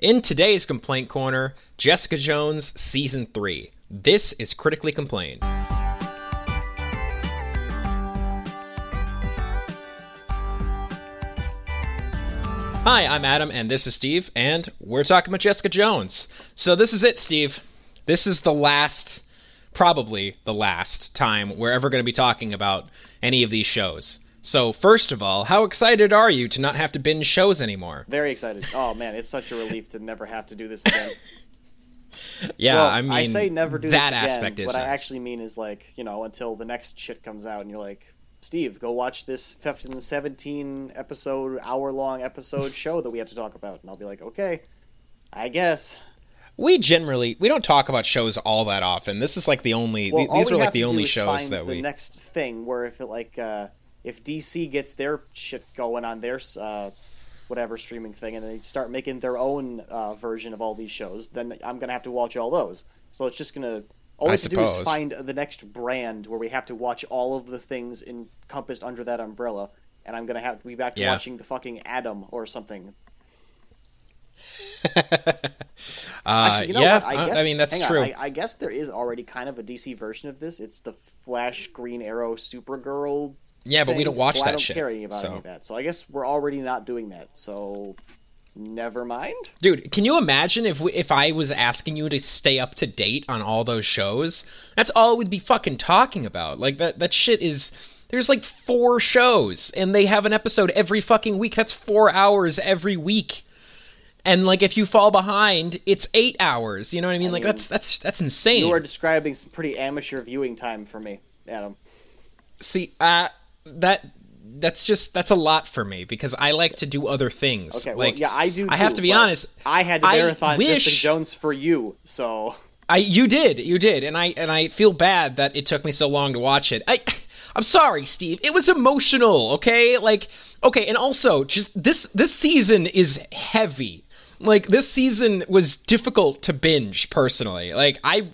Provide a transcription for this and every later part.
In today's Complaint Corner, Jessica Jones Season 3. This is Critically Complained. Hi, I'm Adam, and this is Steve, and we're talking about Jessica Jones. So, this is it, Steve. This is the last, probably the last time we're ever going to be talking about any of these shows. So, first of all, how excited are you to not have to binge shows anymore? Very excited. Oh man, it's such a relief to never have to do this again. Yeah, well, I mean, I say never do that this again. aspect is what I actually mean is like you know until the next shit comes out, and you're like, Steve, go watch this 15, 17 episode, hour long episode show that we have to talk about, and I'll be like, okay, I guess. we generally we don't talk about shows all that often. This is like the only Well, th- these are like the only shows that the we next thing where if it like uh, if DC gets their shit going on their uh, whatever streaming thing, and they start making their own uh, version of all these shows, then I'm gonna have to watch all those. So it's just gonna all we I have to do is find the next brand where we have to watch all of the things encompassed under that umbrella, and I'm gonna have to be back to Yeah. watching the fucking Atom or something. uh, Actually, you know yeah, what? I, uh, guess, I mean that's true. I, I guess there is already kind of a DC version of this. It's the Flash, Green Arrow, Supergirl yeah, but we don't watch Well, that I don't shit. care about so. any of that. So I guess we're already not doing that. So never mind. Dude, can you imagine if we, if I was asking you to stay up to date on all those shows? That's all we'd be fucking talking about. Like that that shit is there's like four shows and they have an episode every fucking week. That's 4 hours every week. And like if you fall behind, it's 8 hours. You know what I mean? like mean, that's that's that's insane. You are describing some pretty amateur viewing time for me, Adam. See, uh that that's just that's a lot for me because I like to do other things. Okay, like, well, yeah, I do. I have to be honest. I had to marathon wish- Jessica Jones for you, so I you did you did and I and I feel bad that it took me so long to watch it. I I'm sorry, Steve. It was emotional, okay? Like okay, and also just this this season is heavy. Like this season was difficult to binge personally. Like I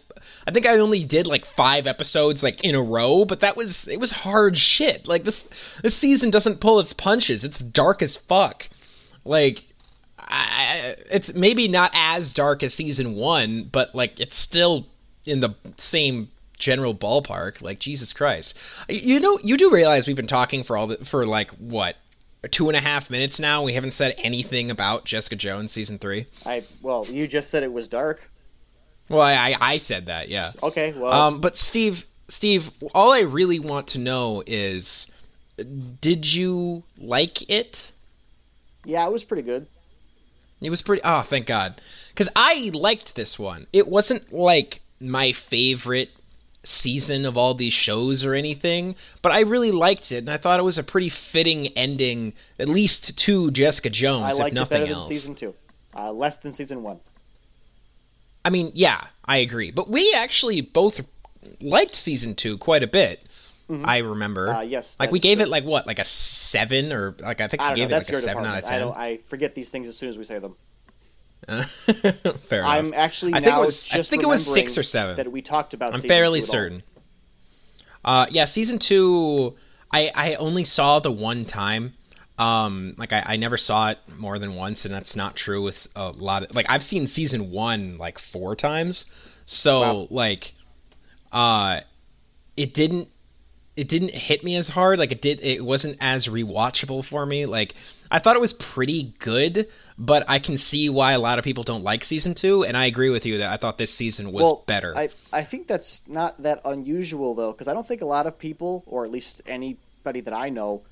I think I only did like 5 episodes like in a row, but that was it was hard shit. Like this this season doesn't pull its punches. It's dark as fuck. Like I, it's maybe not as dark as season one, but like it's still in the same general ballpark. Like Jesus Christ, you know, you do realize we've been talking for all the for like what two and a half minutes now. We haven't said anything about Jessica Jones season three. I well, you just said it was dark. Well, I I, said that, yeah. Okay, well, Um, but Steve, Steve, all I really want to know is, did you like it? yeah, it was pretty good. It was pretty. Oh, thank God. Because I liked this one. It wasn't like my favorite season of all these shows or anything, but I really liked it, and I thought it was a pretty fitting ending, at least to Jessica Jones, I if liked it better else. than season two, uh, less than season one. I mean, yeah, I agree. But we actually both liked season two quite a bit. I remember. Uh, yes, like we gave true. it like what, like a seven or like I think I we gave know. it like a seven out department. of I ten. don't. I forget these things as soon as we say them. Fair enough. I'm actually I now think it was. just I think it was six or seven. that we talked about. I'm fairly certain. Uh, yeah, season two. I I only saw the one time. Um, like I, I never saw it more than once, and that's not true with a lot of like I've seen season one like four times. So Wow. like, uh, it didn't it didn't hit me as hard. Like it did. It wasn't as rewatchable for me. Like I thought it was pretty good, but I can see why a lot of people don't like season two. And I agree with you that I thought this season was well, better. I, I think that's not that unusual though, because I don't think a lot of people, or at least anybody that I know,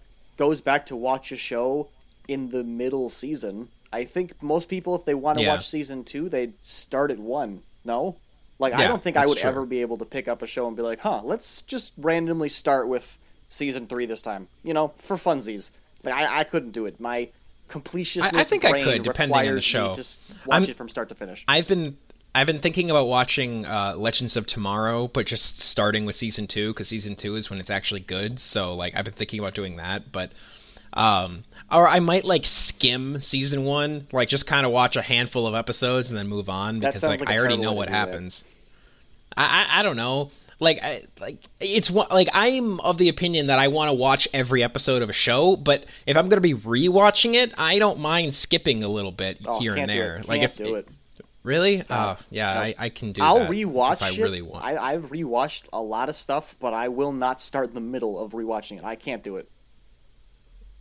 goes back to watch a show in the middle season. I think most people, if they want to Yeah. watch season two, they'd start at one. No, like I don't think I would true. ever be able to pick up a show and be like, huh, let's just randomly start with season three this time. You know, for funsies. Like, I, I couldn't do it. My completionist I- I think I could, depending on the show. me to watch I'm- it from start to finish. I've been I've been thinking about watching uh, Legends of Tomorrow, but just starting with season two because season two is when it's actually good. So like I've been thinking about doing that, but um, or I might like skim season one, like just kind of watch a handful of episodes and then move on because like, like I already know what to do that. happens. I, I I don't know. like I, like it's like I'm of the opinion that I want to watch every episode of a show, but if I'm gonna be rewatching it, I don't mind skipping a little bit Oh, here and there. it. Like if do it. Really, oh yeah, no. I, I can do. I'll rewatch if I it. really want. I, I've rewatched a lot of stuff, but I will not start in the middle of rewatching it. I can't do it.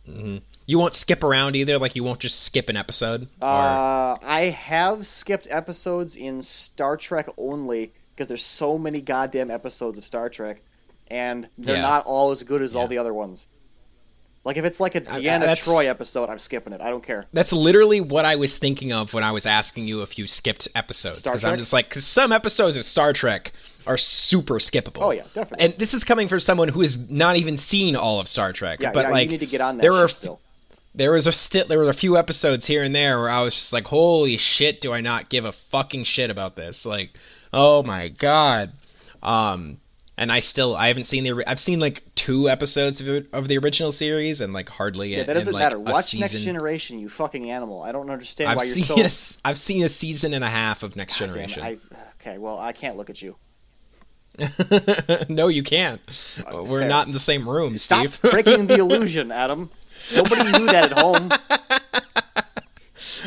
You won't skip around either. Like you won't just skip an episode. or, Uh, I have skipped episodes in Star Trek only because there's so many goddamn episodes of Star Trek, and they're Yeah. not all as good as all the other ones. Like if it's like a Deanna Troi episode, I'm skipping it. I don't care. That's literally what I was thinking of when I was asking you if you skipped episodes. Because I'm just like, because some episodes of Star Trek are super skippable. Oh, yeah, definitely. And this is coming from someone who has not even seen all of Star Trek. Yeah, but yeah, like, you need to get on that there were still. there was a sti- there were a few episodes here and there where I was just like, holy shit, do I not give a fucking shit about this? Like, oh my god. Um, and I still I haven't seen the I've seen like two episodes of, of the original series and like hardly Yeah, that doesn't like, matter. Watch Next. Generation, you fucking animal. I don't understand I've why you're so. a I've seen a season and a half of Next God Generation. I, okay, well, I can't look at you. no, you can't. Uh, we're fair. not in the same room, Stop Steve. breaking the illusion, Adam. Nobody knew that at home.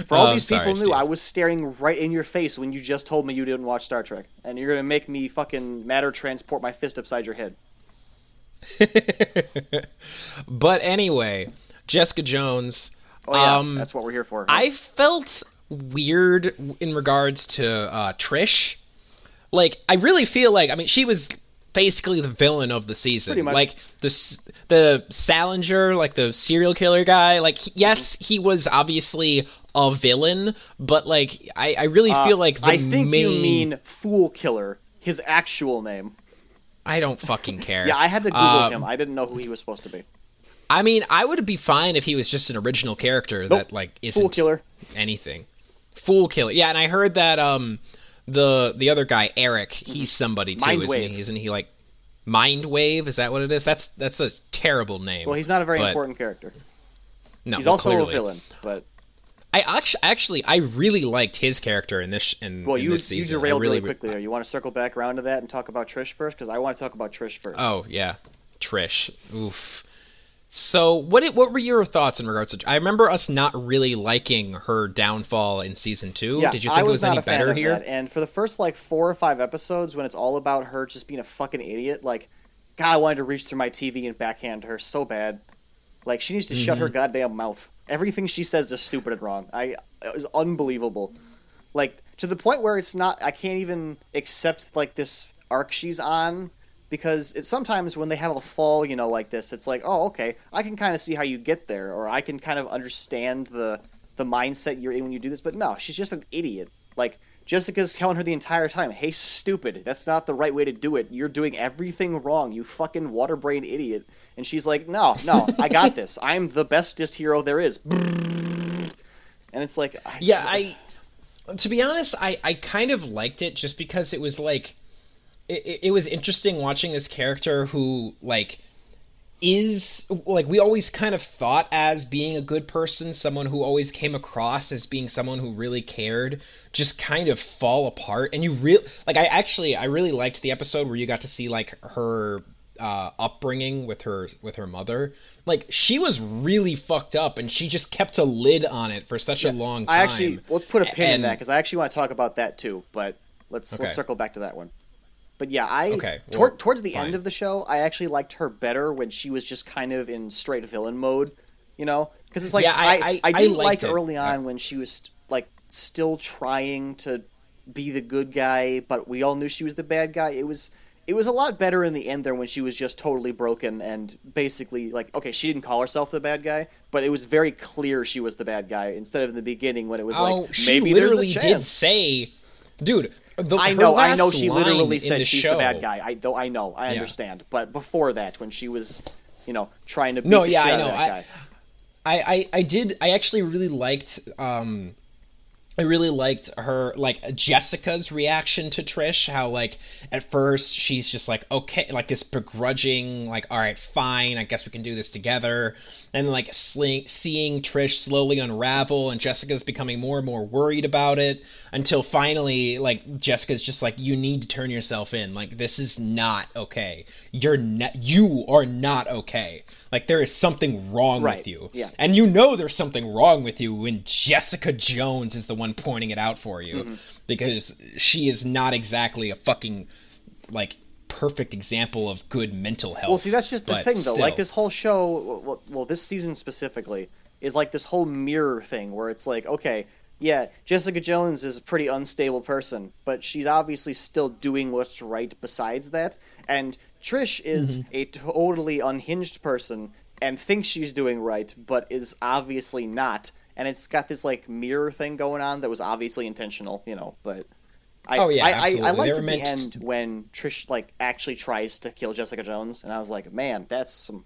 For all Oh, these sorry, people knew, Steve. I was staring right in your face when you just told me you didn't watch Star Trek, and you're gonna make me fucking matter transport my fist upside your head. but anyway, Jessica Jones. Oh yeah, um, that's what we're here for. I felt weird in regards to uh, Trish. Like, I really feel like I mean, she was basically the villain of the season. Pretty much. Like the the Sallinger, like the serial killer guy. Like, he- yes, he was obviously a villain, but like, I, I really feel like the Uh, I think main... you mean Fool Killer, his actual name. I don't fucking care. Yeah, I had to Google Uh, him. I didn't know who he was supposed to be. I mean, I would be fine if he was just an original character that like isn't Fool Killer. anything. Fool killer. Yeah, and I heard that um the the other guy Eric, he's somebody too, Mind isn't Wave. he? Isn't he like Mind Wave? Is that what it is? That's that's a terrible name. Well, he's not a very important character. No, He's well, also clearly. a villain, but I actually, actually, I really liked his character in this in, well, in you this you season. I derailed really, really quickly there. You want to circle back around to that and talk about Trish first, because I want to talk about Trish first. Oh yeah, Trish. Oof. So what did, what were your thoughts in regards to? I remember us not really liking her downfall in season two. Yeah, Did you I think it was was not any a fan better of here? that. And for the first like four or five episodes, when it's all about her just being a fucking idiot, like, God, I wanted to reach through my TV and backhand her so bad. Like, she needs to shut Mm-hmm. her goddamn mouth. Everything she says is stupid and wrong. I it was unbelievable. Like to the point where it's not. I can't even accept like this arc she's on because it's sometimes when they have a fall, you know, like this, it's like, oh, okay, I can kind of see how you get there, or I can kind of understand the the mindset you're in when you do this. But no, she's just an idiot. Like Jessica's telling her the entire time, "Hey, stupid, that's not the right way to do it. You're doing everything wrong, you fucking water brain idiot." And she's like, "No, no, I got this. I'm the bestest hero there is." And it's like, I, Yeah, I. To be honest, I I kind of liked it just because it was like, it, it- it was interesting watching this character who like is like we always kind of thought as being a good person, someone who always came across as being someone who really cared, just kind of fall apart. And you real like I actually I really liked the episode where you got to see like her uh, upbringing with her with her mother. Like she was really fucked up, and she just kept a lid on it for such a long time. I actually let's put a pin in that because I actually want to talk about that too. But let's Okay. let's circle back to that one. But yeah, I Okay, well, toward, towards the fine. end of the show, I actually liked her better when she was just kind of in straight villain mode. You know, because it's like Yeah, I- I, I- I, didn't like it. early on when she was like still trying to be the good guy, but we all knew she was the bad guy. It was it was a lot better in the end there when she was just totally broken and basically like okay, she didn't call herself the bad guy, but it was very clear she was the bad guy instead of in the beginning when it was Oh, like she maybe there's a literally did chance. say, dude. The, I know, I know. She literally said she's show, the bad guy. I though I know, I Yeah. understand. But before that, when she was, you know, trying to beat No, the yeah, shit I know. I- guy. I, I, I did I actually really liked um I really liked her like Jessica's reaction to Trish. How like at first she's just like okay, like this begrudging, like all right, fine, I guess we can do this together. And like sling, seeing Trish slowly unravel, and Jessica's becoming more and more worried about it until finally, like Jessica's just like, you need to turn yourself in. Like this is not okay. You're not. You are not okay. Like there is something wrong Right, with you. yeah. And you know there's something wrong with you when Jessica Jones is the one pointing it out for you Mm-hmm. because she is not exactly a fucking like perfect example of good mental health. Well, see, that's just the thing, though. still. Like this whole show, well, well, this season specifically, is like this whole mirror thing where it's like, okay, yeah, Jessica Jones is a pretty unstable person, but she's obviously still doing what's right besides that. And Trish is Mm-hmm. a totally unhinged person and thinks she's doing right, but is obviously not. And it's got this like mirror thing going on that was obviously intentional, you know. But I, Oh, yeah, I, I, I liked at the end to- when Trish like actually tries to kill Jessica Jones, and I was like, man, that's some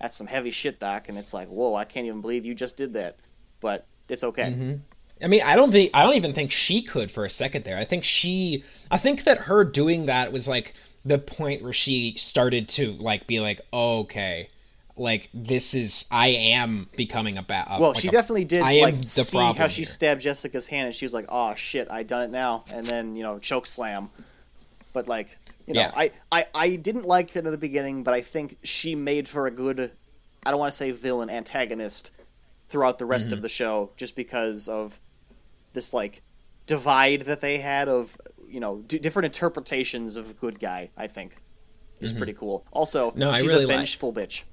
that's some heavy shit, Doc. And it's like, whoa, I can't even believe you just did that. But it's okay. Mm-hmm. I mean, I don't think I don't even think she could for a second there. I think she I think that her doing that was like the point where she started to like be like, oh, "Okay, like this is I am becoming a bad." Well, she definitely did I like see how she here. stabbed Jessica's hand, and she was like, "Oh shit, I done it now," and then you know choke slam. But like, you know, Yeah. I, I I didn't like it in the beginning, but I think she made for a good, I don't want to say villain antagonist throughout the rest Mm-hmm. of the show, just because of this like divide that they had of you know d- different interpretations of good guy. I think is pretty cool. Also, Mm-hmm. No, she's really a like- vengeful bitch.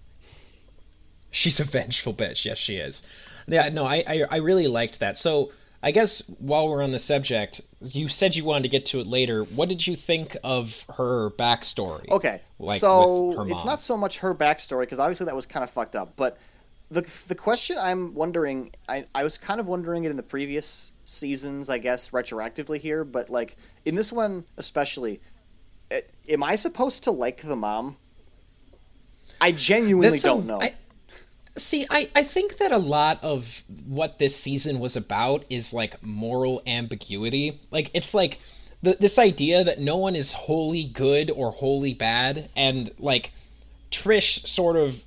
She's a vengeful bitch. Yes, she is. Yeah, no, I, I I really liked that. So I guess while we're on the subject, you said you wanted to get to it later. What did you think of her backstory? Okay, Like, so it's not so much her backstory because obviously that was kind of fucked up. But the the question I'm wondering, I I was kind of wondering it in the previous seasons, I guess retroactively here, but like in this one especially, eh, am I supposed to like the mom? I genuinely That's a- don't know. I- see, I, I think that a lot of what this season was about is like moral ambiguity. Like it's like the, this idea that no one is wholly good or wholly bad, and like Trish sort of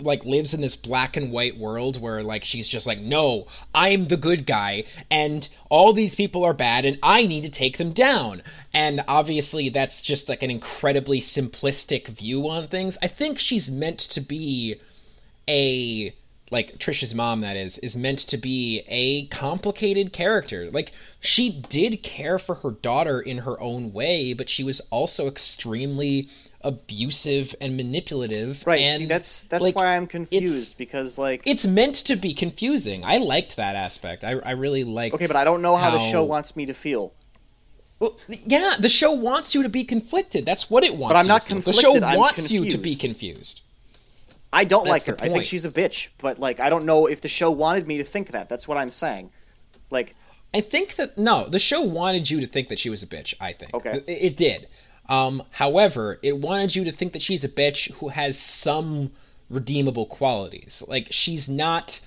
like lives in this black and white world where like she's just like no i'm the good guy and all these people are bad and i need to take them down and obviously that's just like an incredibly simplistic view on things i think she's meant to be a like Trisha's mom that is is meant to be a complicated character. Like she did care for her daughter in her own way, but she was also extremely abusive and manipulative. right? And, See, that's that's like, why I'm confused because like It's meant to be confusing. I liked that aspect. I I really liked. okay, but I don't know how, the show wants me to feel. Well, yeah, the show wants you to be conflicted. That's what it wants. But I'm not conflicted, The show I'm wants you to be confused. I don't like her. I think she's a bitch, but like I don't know if the show wanted me to think that. That's what I'm saying. Like I think that no, the show wanted you to think that she was a bitch. I think Okay. it, it did. Um, however, it wanted you to think that she's a bitch who has some redeemable qualities. Like she's not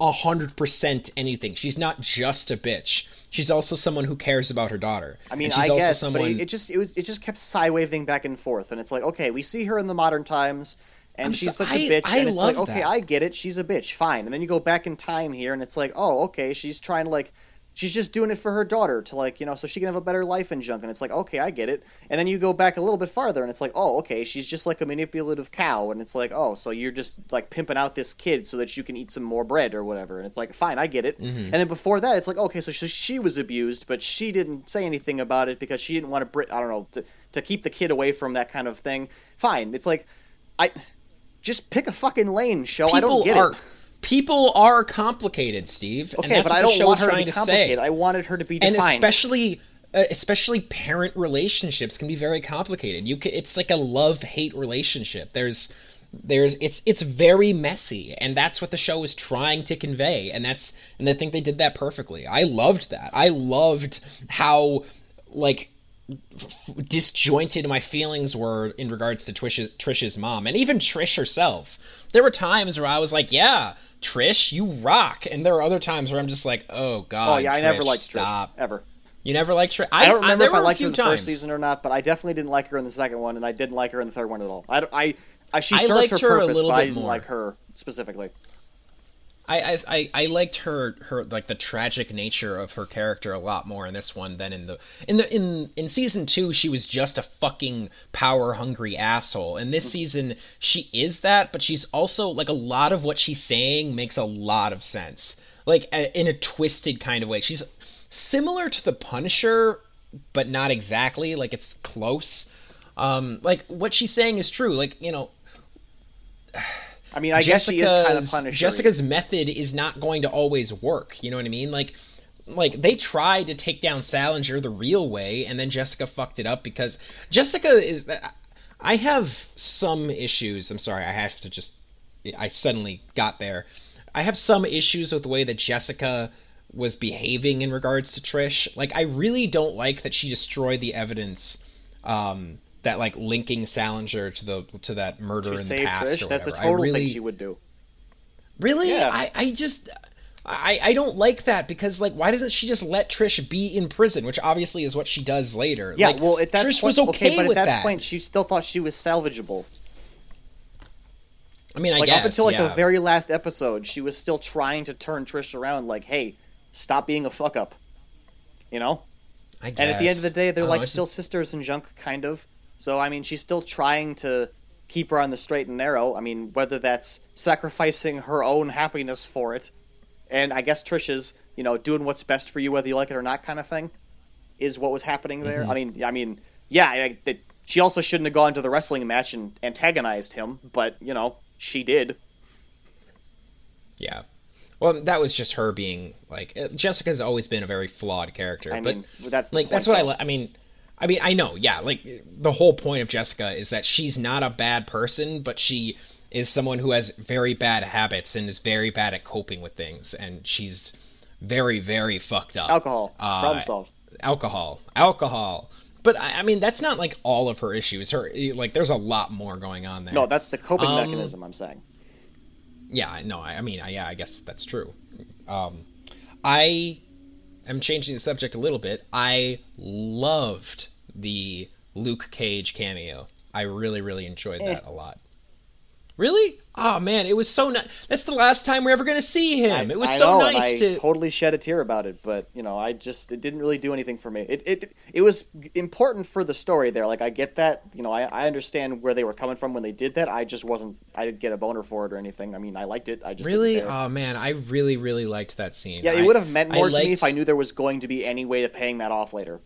a hundred percent anything. She's not just a bitch. She's also someone who cares about her daughter. I mean, she's I also guess, someone. but it, it just it was it just kept side waving back and forth, and it's like, okay, we see her in the modern times, and I'm she's so- such I- a bitch, I and it's like, okay, that. I get it, she's a bitch, fine, and then you go back in time here, and it's like, oh, okay, she's trying to like. She's just doing it for her daughter to like, you know, so she can have a better life and junk. And it's like, okay, I get it. And then you go back a little bit farther and it's like, oh, okay, she's just like a manipulative cow. And it's like, oh, so you're just like pimping out this kid so that you can eat some more bread or whatever. And it's like, fine, I get it. Mm-hmm. And then before that, it's like, okay, so she, she was abused, but she didn't say anything about it because she didn't want to, I don't know, to, to keep the kid away from that kind of thing. Fine. It's like, I just pick a fucking lane, show. I don't get are, it. People are complicated, Steve. and Okay, that's but what I don't want her to be to complicated. I wanted her to be defined. and especially uh, especially parent relationships can be very complicated you can, it's like a love hate relationship there's there's it's it's very messy and that's what the show is trying to convey and that's and i think they did that perfectly i loved that i loved how like disjointed my feelings were in regards to Trish's, Trish's mom and even Trish herself. There were times where I was like, "Yeah, Trish, you rock," and there are other times where I'm just like, "Oh God." Oh yeah, I never Trish, liked stop. Trish ever. You never liked Trish. I, don't remember there if I liked her in the times. first season or not, but I definitely didn't like her in the second one, and I didn't like her in the third one at all. I, I, I she I served liked her her a purpose, little but I didn't more. like her specifically. I, I I liked her her like the tragic nature of her character a lot more in this one than in the in the in in season two she was just a fucking power hungry asshole. and this season she is that, but she's also like a lot of what she's saying makes a lot of sense, like a, in a twisted kind of way. She's similar to the Punisher, but not exactly. Like it's close. Um, like what she's saying is true. Like you know, I mean, I guess she is kind of Jessica's- Jessica's method is not going to always work. You know what I mean? Like, like they tried to take down Sallinger the real way, and then Jessica fucked it up because Jessica is. I have some issues. I'm sorry. I have to just. I suddenly got there. I have some issues with the way that Jessica was behaving in regards to Trish. Like, I really don't like that she destroyed the evidence. Um, that like linking Sallinger to the to that murder to in the past. Trish, that's a total really, thing she would do. Really? Yeah. I, I just I, I don't like that because like why doesn't she just let Trish be in prison, which obviously is what she does later. Yeah, Like, well, at that Trish point, was okay, but at with that, point, she still thought she was salvageable. I mean, I Like guess up until like yeah. the very last episode, she was still trying to turn Trish around. Like, hey, stop being a fuck up. You know. I guess. And at the end of the day, they're don't like still sisters and junk, kind of. So I mean, she's still trying to keep her on the straight and narrow. I mean, whether that's sacrificing her own happiness for it, and I guess Trisha's, you know, doing what's best for you, whether you like it or not, kind of thing, is what was happening there. Mm-hmm. I mean, I mean, yeah, I, that she also shouldn't have gone to the wrestling match and antagonized him, but you know, she did. Yeah. Well, that was just her being like Jessica's always been a very flawed character. I but mean, that's like that's what I though. li- I mean. I mean, I know, yeah. Like the whole point of Jessica is that she's not a bad person, but she is someone who has very bad habits and is very bad at coping with things, and she's very, very fucked up. Alcohol, Uh, problem solved. alcohol alcohol but I, I mean that's not like all of her issues her like there's a lot more going on there No, that's the coping Um, mechanism. I'm saying. yeah no i, I mean I, yeah i guess that's true um i am changing the subject a little bit. I loved the luke cage cameo. I really really enjoyed Eh. that a lot really oh man it was so nice that's the last time we're ever going to see him I- it was I so know, nice I to totally shed a tear about it, but you know, I just it didn't really do anything for me. It it it was important for the story there. Like I get that, you know, I, I understand where they were coming from when they did that. I just wasn't. I didn't get a boner for it or anything. I mean, I liked it. I just really oh man i really really liked that scene yeah, it would have meant more to me if I knew there was going to be any way of paying that off later.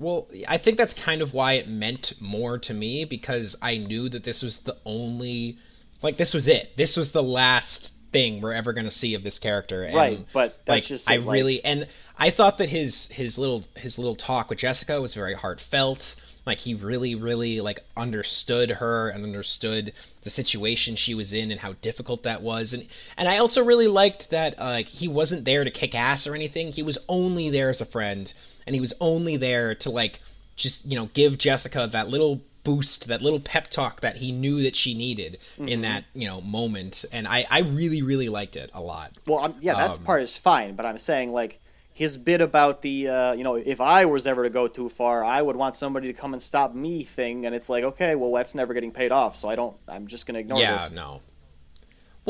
Well, I think that's kind of why it meant more to me because I knew that this was the only, like, this was it. This was the last thing we're ever going to see of this character. And, Right, but that's like, just I like- really and I thought that his his little his little talk with Jessica was very heartfelt. Like he really, really like understood her and understood the situation she was in and how difficult that was. And and I also really liked that uh, like he wasn't there to kick ass or anything. He was only there as a friend, and he was only there to like just you know give Jessica that little boost, that little pep talk that he knew that she needed Mm-hmm. in that you know moment. And I I really, really liked it a lot. Well, I'm, yeah, that's Um, part is fine, but I'm saying like his bit about the uh, you know if I was ever to go too far, I would want somebody to come and stop me thing, and it's like okay, well that's never getting paid off, so I don't. I'm just gonna ignore yeah, this. no.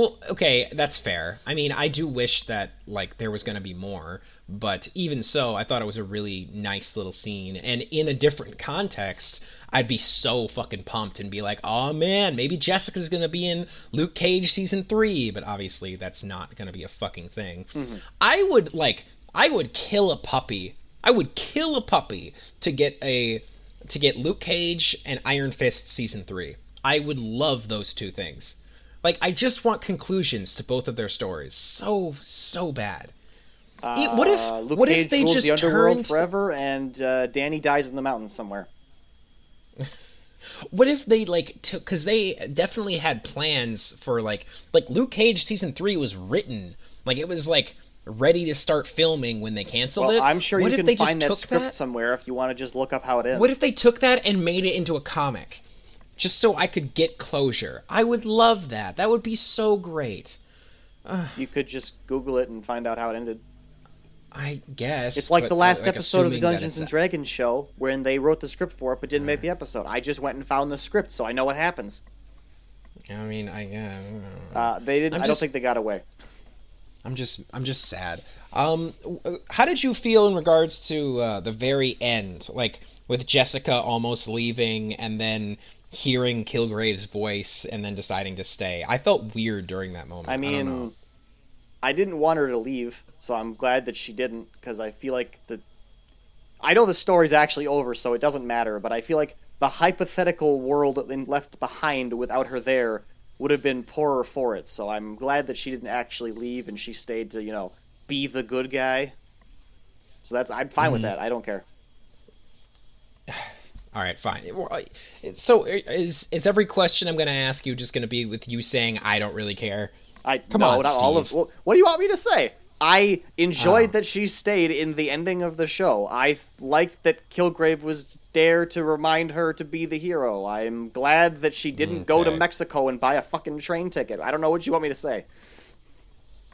Well, okay, that's fair. I mean, I do wish that like there was going to be more, but even so, I thought it was a really nice little scene. And in a different context, I'd be so fucking pumped and be like, "Oh man, maybe Jessica's going to be in Luke Cage season 3." But obviously, that's not going to be a fucking thing. Mm-hmm. I would like I would kill a puppy. I would kill a puppy to get a to get Luke Cage and Iron Fist season 3. I would love those two things. Like I just want conclusions to both of their stories. So so bad. It- what if Uh, Luke what Cage if they rules just the underworld turned forever, and uh, Danny dies in the mountains somewhere? what if they like took cuz they definitely had plans for like like Luke Cage season 3 was written like it was like ready to start filming when they canceled Well, it. I'm sure what you if can they find that script that? somewhere if you want to just look up how it ends. What if they took that and made it into a comic? Just so I could get closure. I would love that. That would be so great. you could just Google it and find out how it ended. I guess. It's like the last like, episode of the Dungeons and Dragons show when they wrote the script for it but didn't make the episode. I just went and found the script, so I know what happens. I mean, I yeah. Uh, they didn't. I'm I don't think they got away. I'm just I'm just sad. Um, how did you feel in regards to uh, the very end, like with Jessica almost leaving and then hearing Kilgrave's voice and then deciding to stay? I felt weird during that moment. I mean, I, didn't want her to leave, so I'm glad that she didn't because I feel like the. I know the story's actually over, so it doesn't matter. But I feel like the hypothetical world left behind without her there would have been poorer for it. So I'm glad that she didn't actually leave and she stayed to you know be the good guy. So that's I'm fine Mm. with that. I don't care. All right, fine. So is is every question I'm going to ask you just going to be with you saying I don't really care? I Come no, on, not all of. Well, what do you want me to say? I enjoyed Oh. that she stayed in the ending of the show. I liked that Kilgrave was there to remind her to be the hero. I'm glad that she didn't go to Mexico and buy a fucking train ticket. I don't know what you want me to say.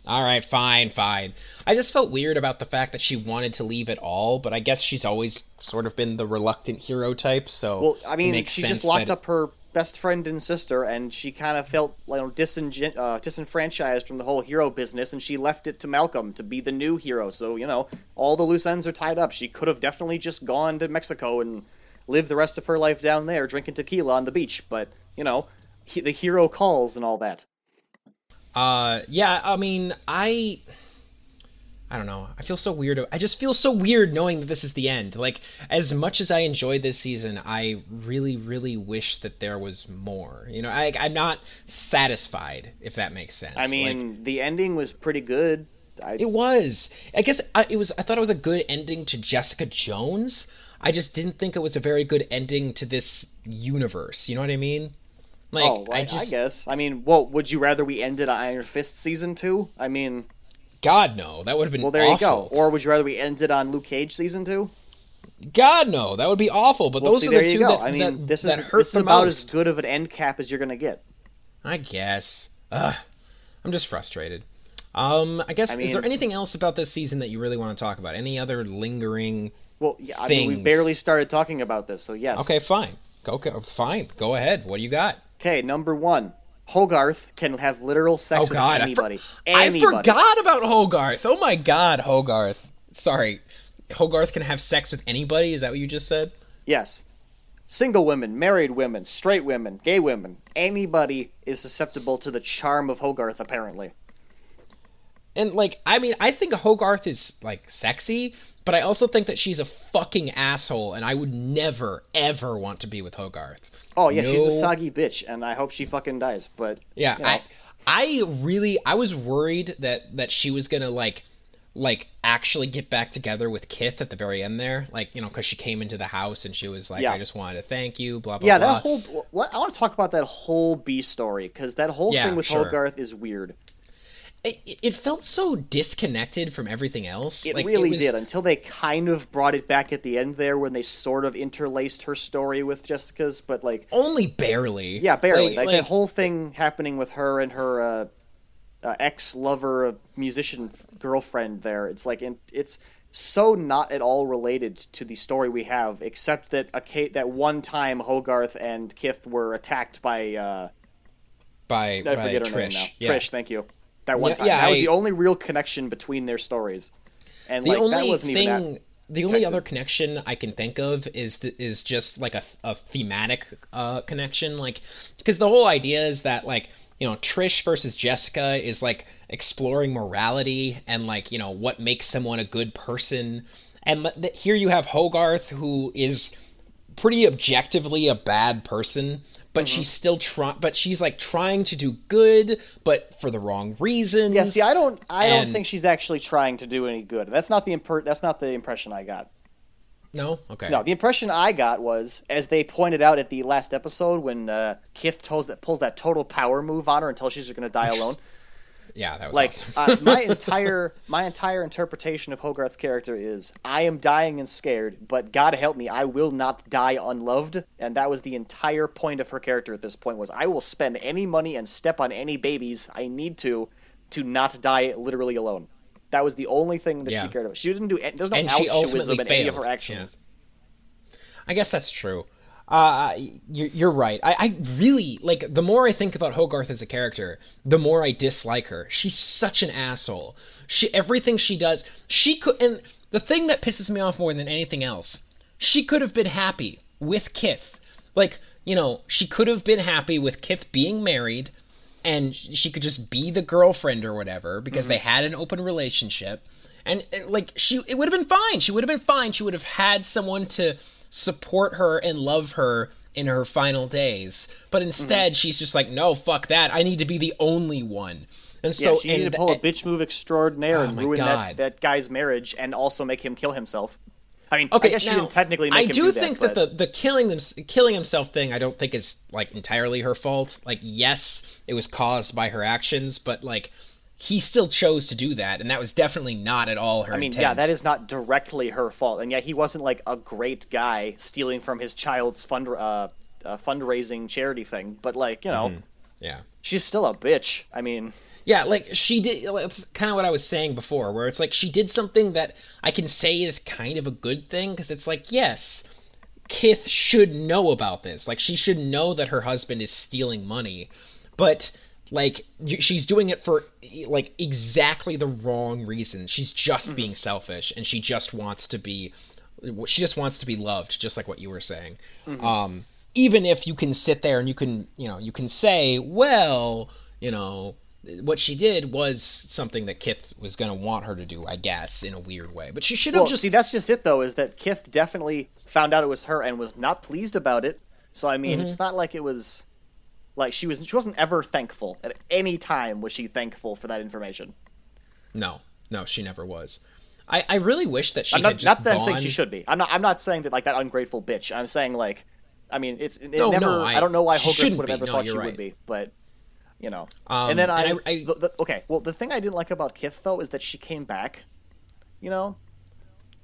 All right, fine, fine. I just felt weird about the fact that she wanted to leave at all, but I guess she's always sort of been the reluctant hero type. So Well, I mean, she just locked that- up her best friend and sister, and she kind of felt you know, disingen- uh, disenfranchised from the whole hero business, and she left it to Malcolm to be the new hero. So you know, all the loose ends are tied up. She could have definitely just gone to Mexico and lived the rest of her life down there, drinking tequila on the beach. But you know, he- the hero calls and all that. Uh, yeah. I mean, I, I don't know. I feel so weird. I just feel so weird knowing that this is the end. Like, as much as I enjoyed this season, I really, really wish that there was more. You know, I, I'm not satisfied. If that makes sense. I Like, mean, the ending was pretty good. I, It was. I guess I, it was. I thought it was a good ending to Jessica Jones. I just didn't think it was a very good ending to this universe. You know what I mean? Like, oh, I, I just, I guess. I mean, well, would you rather we ended on Iron Fist season two? I mean, God no, that would have been. well, there awful. you go. Or would you rather we ended on Luke Cage season two? God no, that would be awful. But Well, those see, are the two that, I mean, that, this is this is about most. as good of an end cap as you're gonna get. I guess. Ugh, I'm just frustrated. Um, I guess I is there anything else about this season that you really want to talk about? Any other lingering? Well, yeah, I mean, we barely started talking about this, so yes. Okay, fine. Okay, fine. Go ahead. What do you got? Okay, number one, Hogarth can have literal sex Oh with God, anybody. I, for- anybody. I forgot about Hogarth. Oh my God, Hogarth. Sorry, Hogarth can have sex with anybody. Is that what you just said? Yes. Single women, married women, straight women, gay women, anybody is susceptible to the charm of Hogarth, apparently. And like, I mean, I think Hogarth is like sexy, but I also think that she's a fucking asshole, and I would never, ever want to be with Hogarth. Oh, yeah, she's a soggy bitch, and I hope she fucking dies, but. Yeah, you know. I, I really, I was worried that that she was gonna like, like actually get back together with Kith at the very end there, like you know, because she came into the house and she was like, Yeah. I just wanted to thank you, blah blah. Yeah, blah. that whole. what- I want to talk about that whole B story, because that whole Yeah, thing with sure. Hogarth is weird. It, it felt so disconnected from everything else. It Like, really was- did until they kind of brought it back at the end there when they sort of interlaced her story with Jessica's, but like Only barely. yeah, barely. Like, Like, like, the whole thing happening with her and her uh, uh, ex lover, uh, musician f- girlfriend. There, it's like in, it's so not at all related to the story we have, except that a that one time Hogarth and Kith were attacked by uh, by, I by forget her Trish. name now. Yeah. Trish, thank you. That one Yeah, time. yeah, that was the only real connection between their stories. And The like only that wasn't thing, even that the only connected. other connection I can think of is th- is just like a, a thematic uh, connection, like because the whole idea is that like you know Trish versus Jessica is like exploring morality and like you know what makes someone a good person, and here you have Hogarth who is pretty objectively a bad person but Mm-hmm. she's still trying but she's like trying to do good but for the wrong reasons Yeah, see, I don't, I don't think she's actually trying to do any good. That's not the imper- That's not the impression I got. no okay No, the impression I got was, as they pointed out at the last episode, when uh, Kith pulls that pulls that total power move on her and tells she's going to die alone. Yeah, that was like awesome. uh, my entire my entire interpretation of Hogarth's character is I am dying and scared, but God help me, I will not die unloved. And that was the entire point of her character at this point was I will spend any money and step on any babies I need to to not die literally alone. That was the only thing that Yeah. she cared about. She didn't do any, there's no And she altruism in any of her actions. I guess that's true. Uh, you're, you're right. I, I really like. The more I think about Hogarth as a character, the more I dislike her. She's such an asshole. She everything she does, she could. And the thing that pisses me off more than anything else, she could have been happy with Kith. Like you know, she could have been happy with Kith being married, and she could just be the girlfriend or whatever because they had an open relationship. And, and like she, it would have been fine. She would have been fine. She would have had someone to support her and love her in her final days. But instead, mm-hmm. she's just like, no, fuck that. I need to be the only one. And so, yeah, she needed and- to pull a bitch move extraordinaire Oh and ruin that, that guy's marriage and also make him kill himself. I mean, Okay, I guess she didn't technically make I him do do think that, that, the the killing them killing himself thing I don't think is like entirely her fault. Like yes, it was caused by her actions, but like he still chose to do that and that was definitely not at all her I mean, intent. yeah, that is not directly her fault, and yeah, he wasn't like a great guy stealing from his child's fund uh, uh, fundraising charity thing. But like, you know, yeah. she's still a bitch. I mean, Yeah, like she did. It's kind of what I was saying before, where it's like she did something that I can say is kind of a good thing because it's like, yes, Kith should know about this. Like she should know that her husband is stealing money, but like she's doing it for like exactly the wrong reason. She's just being selfish, and she just wants to be. She just wants to be loved, just like what you were saying. Um, even if you can sit there and you can, you know, you can say, well, you know, what she did was something that Kith was going to want her to do, I guess, in a weird way. But she should have well, just see, that's just it though. Is that Kith definitely found out it was her and was not pleased about it. So I mean, Mm-hmm. it's not like it was like she was. She wasn't ever thankful at any time. Was she thankful for that information? no, no, she never was. I, I really wish that she I'm not, not that I'm saying she should be. I'm not. I'm not saying that like that ungrateful bitch. I'm saying like, I mean, it's it No, never. no, I, I- don't know why Hogarth would have ever No, thought she right. would be, but you know. Um, and then I, and I- I- the, the, okay. Well, the thing I didn't like about Kith though is that she came back. You know,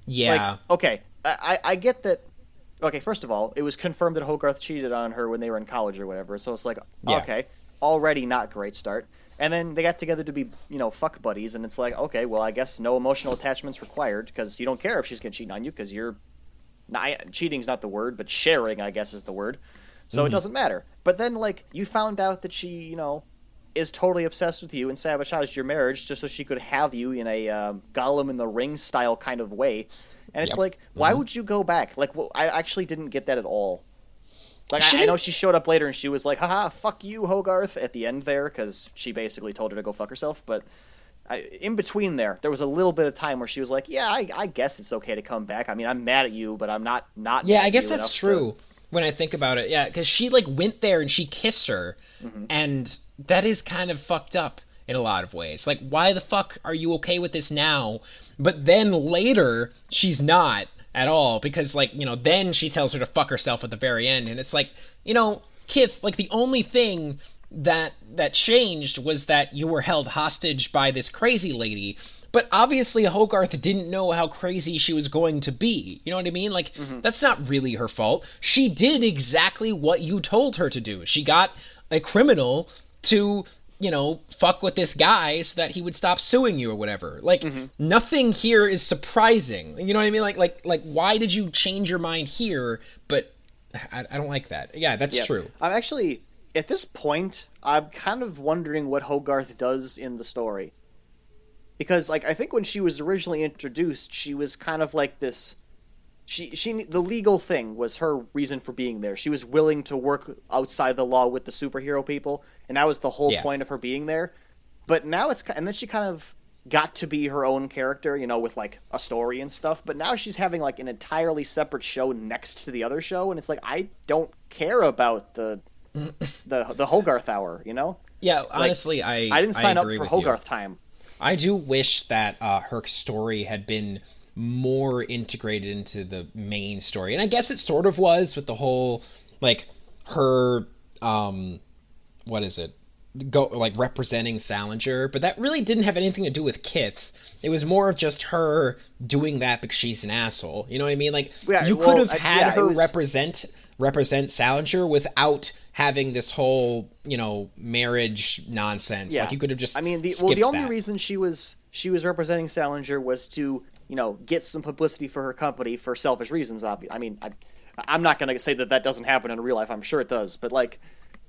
Yeah, like okay, I I get that. Okay, first of all, it was confirmed that Hogarth cheated on her when they were in college or whatever. So it's like, Yeah. okay, already not great start. And then they got together to be, you know, fuck buddies, and it's like, okay, well, I guess no emotional attachments required because you don't care if she's gonna cheat on you because you're, not, cheating's not the word, but sharing, I guess, is the word. So it doesn't matter. But then, like, you found out that she, you know, is totally obsessed with you and sabotaged your marriage just so she could have you in a um, Gollum in the Ring style kind of way. And it's Yep. like, why would you go back? Like, well, I actually didn't get that at all. Like, I, I know she showed up later and she was like, haha, fuck you, Hogarth, at the end there, because she basically told her to go fuck herself. But I, in between there, there was a little bit of time where she was like, yeah, I, I guess it's okay to come back. I mean, I'm mad at you, but I'm not not yeah. I guess that's enough to- true when I think about it. Yeah, because she like went there and she kissed her, Mm-hmm. and that is kind of fucked up in a lot of ways. Like, why the fuck are you okay with this now? But then later she's not at all because like you know then she tells her to fuck herself at the very end, and it's like you know Kith like the only thing that that changed was that you were held hostage by this crazy lady. But obviously hogarth didn't know how crazy she was going to be. You know what i mean? Like mm-hmm. that's not really her fault. She did exactly what you told her to do. She got a criminal to you know fuck with this guy so that he would stop suing you or whatever like mm-hmm. nothing here is surprising you know what i mean like like like why did you change your mind here but i, I don't like that yeah that's Yeah. true I'm actually at this point. I'm kind of wondering what Hogarth does in the story, because like I think when she was originally introduced, she was kind of like this. She she the legal thing was her reason for being there. She was willing to work outside the law with the superhero people, and that was the whole Yeah. point of her being there. But now it's and then she kind of got to be her own character, you know, with like a story and stuff. But now she's having like an entirely separate show next to the other show, and it's like I don't care about the the the Hogarth hour, you know. Yeah, honestly, I I didn't sign up agree for with you. Hogarth time. I do wish that uh, her story had been more integrated into the main story, and I guess it sort of was with the whole like her um, what is it? go like representing Sallinger, but that really didn't have anything to do with Kith. It was more of just her doing that because she's an asshole. You know what I mean? Like Yeah, you well, could have I- had yeah, her was- represent represent Sallinger without having this whole you know marriage nonsense. Yeah, Like you could have just. I mean, the well, the only that. reason she was she was representing Sallinger was to you know get some publicity for her company for selfish reasons. Obvi- I mean, I, I'm not going to say that that doesn't happen in real life. I'm sure it does, but like,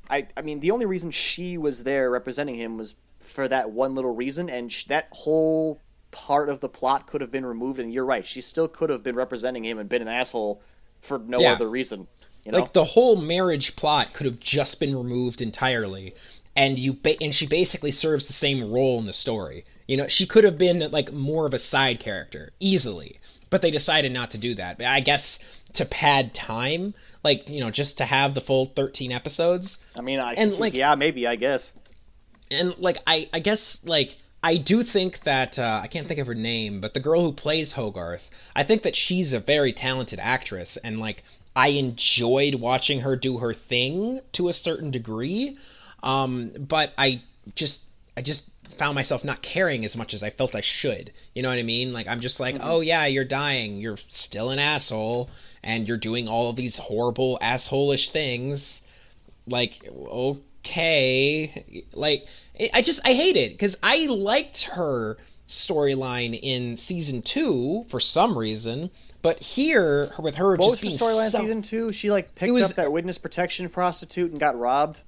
I I mean, the only reason she was there representing him was for that one little reason, and sh- that whole part of the plot could have been removed. And you're right, she still could have been representing him and been an asshole for no Yeah. other reason. You know, like the whole marriage plot could have just been removed entirely and you ba- and she basically serves the same role in the story you know she could have been like more of a side character easily but they decided not to do that. I guess to pad time like you know just to have the full 13 episodes. I mean, I and, like- yeah, maybe I guess. and like I, I guess like I do think that uh, I can't think of her name, but the girl who plays Hogarth, I think that she's a very talented actress, and like I enjoyed watching her do her thing to a certain degree, um, but I just I just found myself not caring as much as I felt I should. You know what I mean? Like I'm just like, mm-hmm. oh yeah, you're dying, you're still an asshole, and you're doing all of these horrible assholish things like okay like i just i hate it because i liked her storyline in season two for some reason but here with her What just was being storyline so- season two? She like picked was- up that witness protection prostitute and got robbed.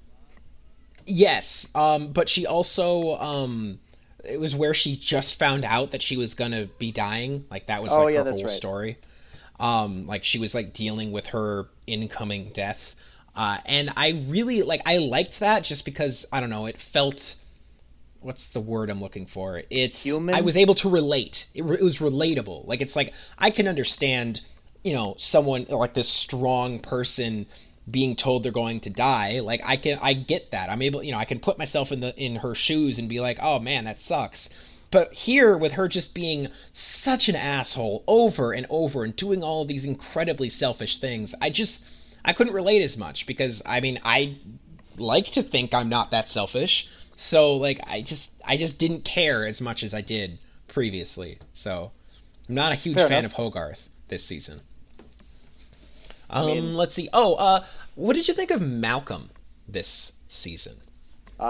Yes um but she also um it was where she just found out that she was gonna be dying. Like that was Oh, like yeah, her whole right. story. Um like she was like dealing with her incoming death. Uh and i really like i liked that just because i don't know it felt what's the word i'm looking for? It's Human? i was able to relate. It, re- it was relatable. Like it's like i can understand you know someone like this strong person being told they're going to die like i can i get that. I'm able you know i can put myself in the in her shoes and be like oh man that sucks. But here with her just being such an asshole over and over and doing all of these incredibly selfish things i just i couldn't relate as much because i mean i like to think i'm not that selfish. So like i just i just didn't care as much as i did previously. So i'm not a huge Fair fan enough. of hogarth this season um mean- let's see oh uh what did you think of malcolm this season Uh,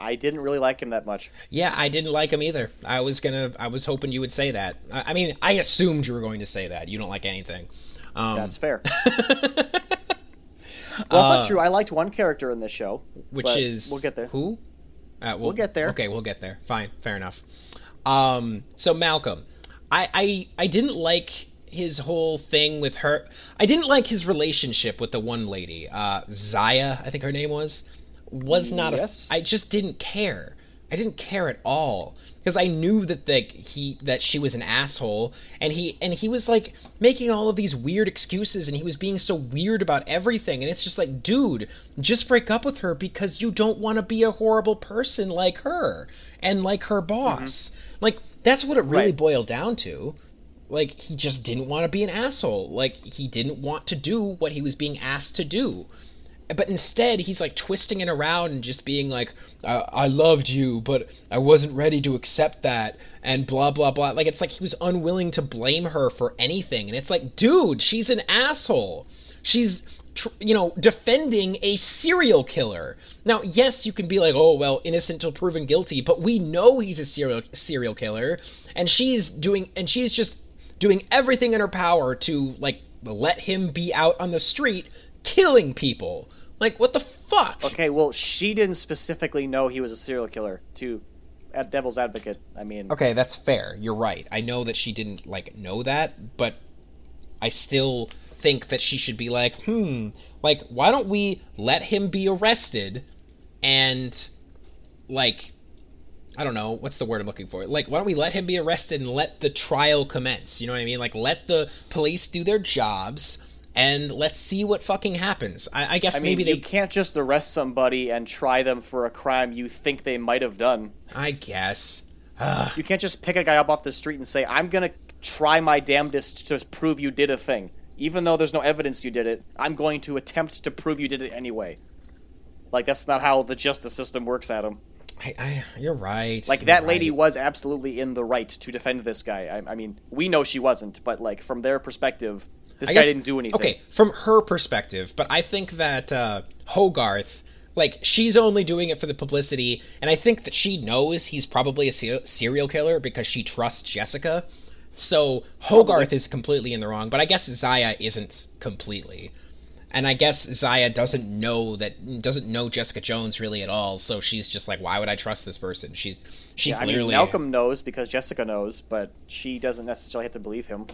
I didn't really like him that much. Yeah, I didn't like him either. I was gonna. I was hoping you would say that. I, I mean, I assumed you were going to say that. You don't like anything. Um, That's fair. well, it's not true. I liked one character in this show, Uh, which is we'll get there. Who? Uh, We'll get there. Okay, we'll get there. Fine, fair enough. Um, so Malcolm, I, I I didn't like his whole thing with her. I didn't like his relationship with the one lady, uh, Zaya. I think her name was. Was not Yes. a. I just didn't care. I didn't care at all because I knew that like he that she was an asshole and he and he was like making all of these weird excuses and he was being so weird about everything and it's just like dude just break up with her because you don't want to be a horrible person like her and like her boss like that's what it really Right. boiled down to like he just didn't want to be an asshole. Like he didn't want to do what he was being asked to do. But instead he's like twisting it around and just being like I, I loved you but i wasn't ready to accept that and blah blah blah. Like it's like he was unwilling to blame her for anything. And it's like dude she's an asshole. She's tr- you know defending a serial killer. Now yes you can be like oh well innocent till proven guilty but we know he's a serial serial killer. And she's doing and she's just doing everything in her power to like let him be out on the street killing people. Like what the fuck? Okay, well, she didn't specifically know he was a serial killer. To at Devil's Advocate, I mean, Okay, that's fair. You're right. I know that she didn't like know that, but I still think that she should be like, "Hmm, like why don't we let him be arrested and like I don't know, what's the word I'm looking for? Like why don't we let him be arrested and let the trial commence? You know what I mean? Like let the police do their jobs and let's see what fucking happens. I, I guess I mean, maybe you they can't just arrest somebody and try them for a crime you think they might have done. I guess. You can't just pick a guy up off the street and say, "I'm gonna try my damnedest to prove you did a thing." Even though there's no evidence you did it, I'm going to attempt to prove you did it anyway. Like that's not how the justice system works, Adam. I, I, you're right. Like you're that lady right. was absolutely in the right to defend this guy. I, I mean, we know she wasn't, but like from their perspective, this I guy guess- didn't do anything. Okay, from her perspective, but I think that uh, Hogarth, like, she's only doing it for the publicity, and I think that she knows he's probably a se- serial killer because she trusts Jessica. So Hogarth is completely in the wrong, but I guess Zaya isn't completely. And I guess Zaya doesn't know that doesn't know Jessica Jones really at all, so she's just like, why would I trust this person? She she Yeah, I clearly mean, Malcolm knows because Jessica knows, but she doesn't necessarily have to believe him.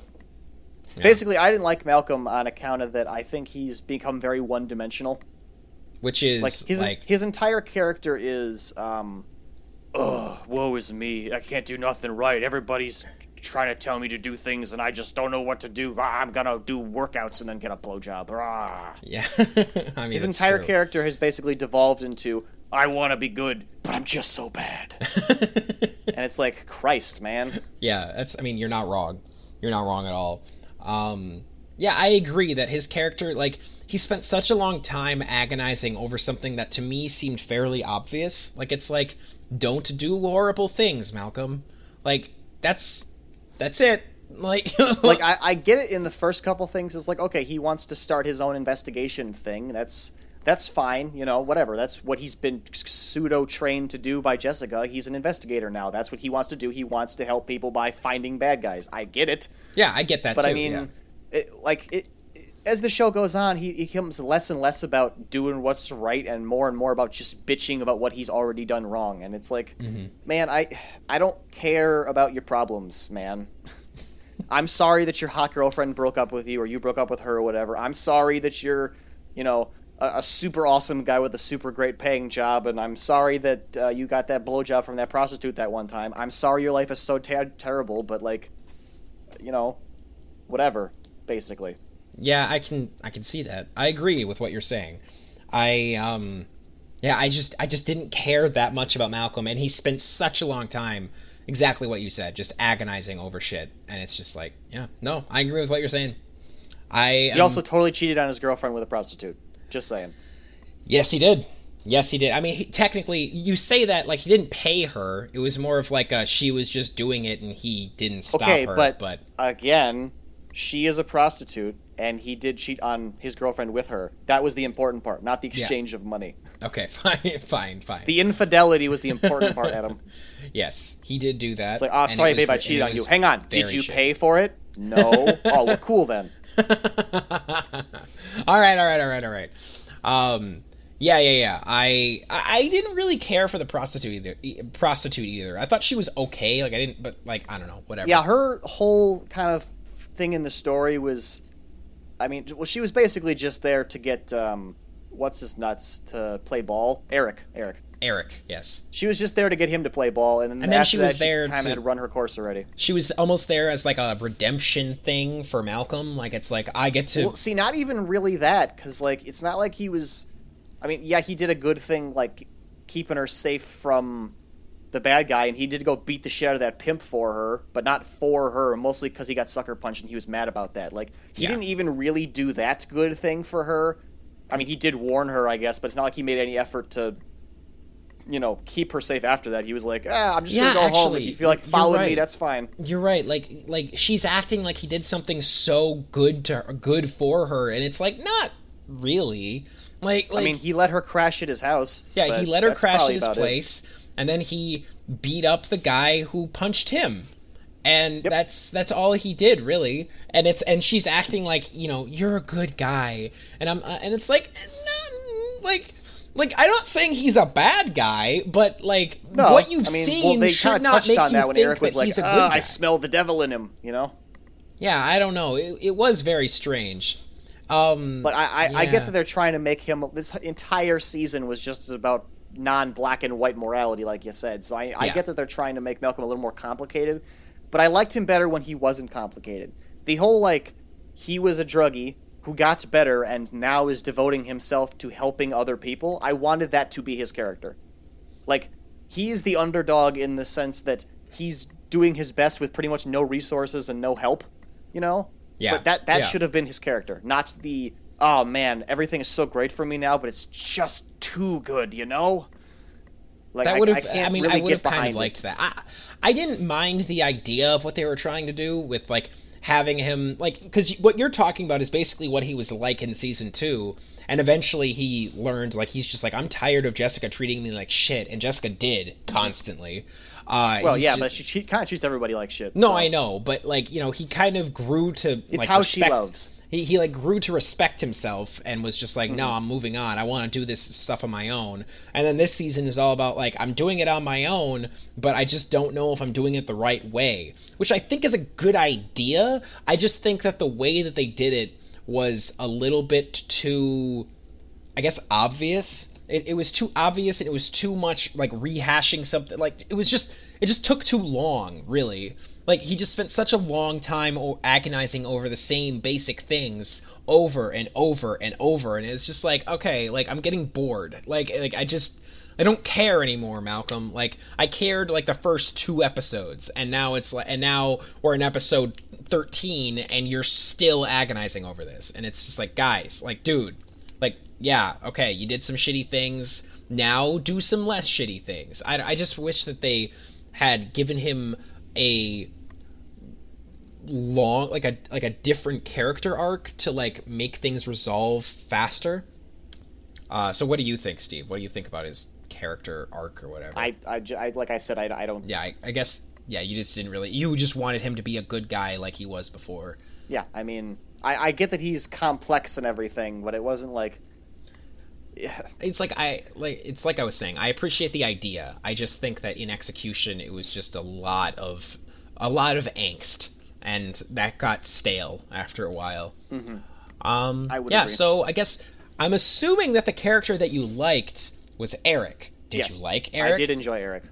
Basically, I didn't like Malcolm on account of that. I think he's become very one-dimensional. which is Like his like his entire character is, um, ugh, woe is me. I can't do nothing right. Everybody's trying to tell me to do things, and I just don't know what to do. Ah, I'm gonna do workouts and then get a blowjob. Ah. yeah. I mean, His entire true. character has basically devolved into I want to be good, but I'm just so bad. and it's like Christ, man. Yeah, that's. I mean, you're not wrong. You're not wrong at all. Um, yeah, I agree that his character, like, he spent such a long time agonizing over something that to me seemed fairly obvious. Like, it's like, don't do horrible things, Malcolm. Like, that's that's it. Like, Like I, I get it in the first couple things. It's like okay, he wants to start his own investigation thing. That's that's fine, you know, whatever. That's what he's been pseudo trained to do by Jessica. He's an investigator now. That's what he wants to do. He wants to help people by finding bad guys. I get it. yeah, I get that. but too, I mean, yeah. it, like it, as the show goes on, he, he becomes less and less about doing what's right and more and more about just bitching about what he's already done wrong. And it's like, Mm-hmm. man, I I don't care about your problems, man. I'm sorry that your hot girlfriend broke up with you or you broke up with her or whatever. I'm sorry that you're, you know, a, a super awesome guy with a super great paying job, and I'm sorry that uh, you got that blowjob from that prostitute that one time. I'm sorry your life is so ter- terrible, but like, you know, whatever, basically. Yeah, I can I can see that. I agree with what you're saying. I um yeah, I just I just didn't care that much about Malcolm and he spent such a long time exactly what you said, just agonizing over shit. And it's just like, yeah, no, I agree with what you're saying. I He also totally cheated on his girlfriend with a prostitute. Just saying. Yes, he did. Yes, he did. I mean, he, technically, you say that like he didn't pay her. It was more of like a, she was just doing it and he didn't stop Okay, her. but, but again, she is a prostitute, and he did cheat on his girlfriend with her. That was the important part, not the exchange of money. okay, fine, fine, fine. The infidelity was the important part, Adam. yes, he did do that. It's like, oh, sorry, babe, I cheated on you. Hang on, did you shit. pay for it? No. oh, well, cool then. all right, all right, all right, all right. Um, yeah, yeah, yeah. I I didn't really care for the prostitute either. Prostitute either. I thought she was okay. Like I didn't, but like I don't know, whatever. Yeah, her whole kind of thing in the story was, I mean, well, she was basically just there to get um, what's his nuts to play ball. Eric, Eric. Eric. Yes, She was just there to get him to play ball, and then, And then she that, was there kind to- of had run her course already. she was almost there as like a redemption thing for Malcolm. Like it's like I get to. Well, see, not even really that, because like it's not like he was. I mean, yeah, he did a good thing, like keeping her safe from the bad guy, and he did go beat the shit out of that pimp for her, but not for her, mostly because he got sucker punched and he was mad about that. Like he Yeah. didn't even really do that good thing for her. I mean, he did warn her, I guess, but it's not like he made any effort to. You know, keep her safe after that. He was like, ah, I'm just Yeah, gonna go home. If you feel like following me, that's fine. You're right. Like like she's acting like he did something so good to her, good for her, and it's like not really. Like, like I mean, he let her crash at his house. Yeah, he let her crash at his place. it. And then he beat up the guy who punched him. And Yep. that's that's all he did really. And it's and she's acting like you know you're a good guy, and I'm uh, and it's like no, like like I'm not saying he's a bad guy, but like No, what you've I mean, seen well, they should kind of not touched make on you that when Eric was like, he's a good "Uh. "I smell the devil in him," you know. yeah, I don't know. It, it was very strange. Um, But I, I, I get that they're trying to make him. This entire season was just about non-black and white morality, like you said. So I, I get that they're trying to make Malcolm a little more complicated. But I liked him better when he wasn't complicated. The whole like he was a druggie who got better and now is devoting himself to helping other people. I wanted that to be his character. Like he's the underdog in the sense that he's doing his best with pretty much no resources and no help. You know. Yeah, But that that yeah. should have been his character, not the oh man, everything is so great for me now, but it's just too good, you know. Like that would have. I, I, mean, really I would have kind of liked it. that. I, I didn't mind the idea of what they were trying to do with like having him like because what you're talking about is basically what he was like in season two and eventually he learned like he's just like i'm tired of jessica treating me like shit and jessica did constantly uh, well yeah just, but she, she kind of treats everybody like shit no so. i know but like you know he kind of grew to it's like, how respect, she loves he, he like grew to respect himself and was just like mm-hmm. no i'm moving on. I want to do this stuff on my own. And then this season is all about like i'm doing it on my own but i just don't know if i'm doing it the right way which i think is a good idea. I just think that the way that they did it was a little bit too i guess obvious. It, it was too obvious and it was too much like rehashing something like it was just it just took too long really like he just spent such a long time agonizing over the same basic things over and over and over and it's just like okay like i'm getting bored. Like like i just i don't care anymore malcolm. Like i cared like the first two episodes and now it's like and now we're in episode 13 and you're still agonizing over this. And it's just like guys like dude like yeah okay you did some shitty things. Now do some less shitty things. I, I just wish that they had given him a long like a like a different character arc to like make things resolve faster. Uh, so what do you think, Steve? What do you think about his character arc or whatever? I, I, I like I said, I, I don't. Yeah, I, I guess. Yeah, you just didn't really. You just wanted him to be a good guy like he was before. Yeah, I mean, I, I get that he's complex and everything, but it wasn't like. Yeah. It's like I like it's like I was saying. I appreciate the idea. I just think that in execution, it was just a lot of a lot of angst and that got stale after a while. Mm-hmm. Um, yeah, agree. so I guess I'm assuming that the character that you liked was Eric. Did yes, you like Eric? I did enjoy Eric.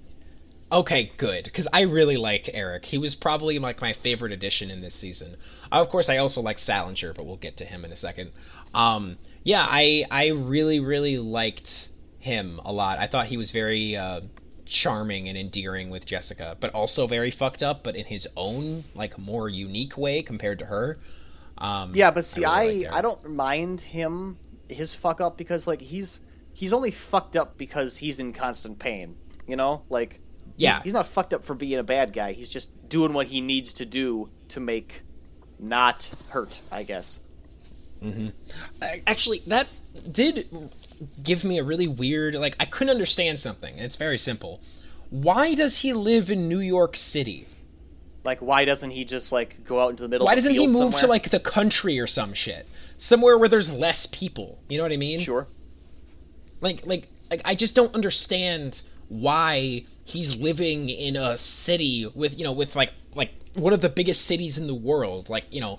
Okay, good, because I really liked Eric. He was probably like my favorite addition in this season. Of course, I also like Sallinger, but we'll get to him in a second. Um, yeah, I I really really liked him a lot. I thought he was very uh, charming and endearing with Jessica, but also very fucked up, but in his own like more unique way compared to her. Um, yeah, but see, I really I, I don't mind him his fuck up because like he's he's only fucked up because he's in constant pain. You know, like yeah, he's, he's not fucked up for being a bad guy. He's just doing what he needs to do to make not hurt. I guess. Mm-hmm. Actually, that did give me a really weird like I couldn't understand something. It's very simple. Why does he live in New York City? Like why doesn't he just like go out into the middle of? Why doesn't he move somewhere? to like the country or some shit? Somewhere where there's less people. You know what I mean? Sure. Like like like I just don't understand why he's living in a city with, you know, with like like one of the biggest cities in the world, like, you know,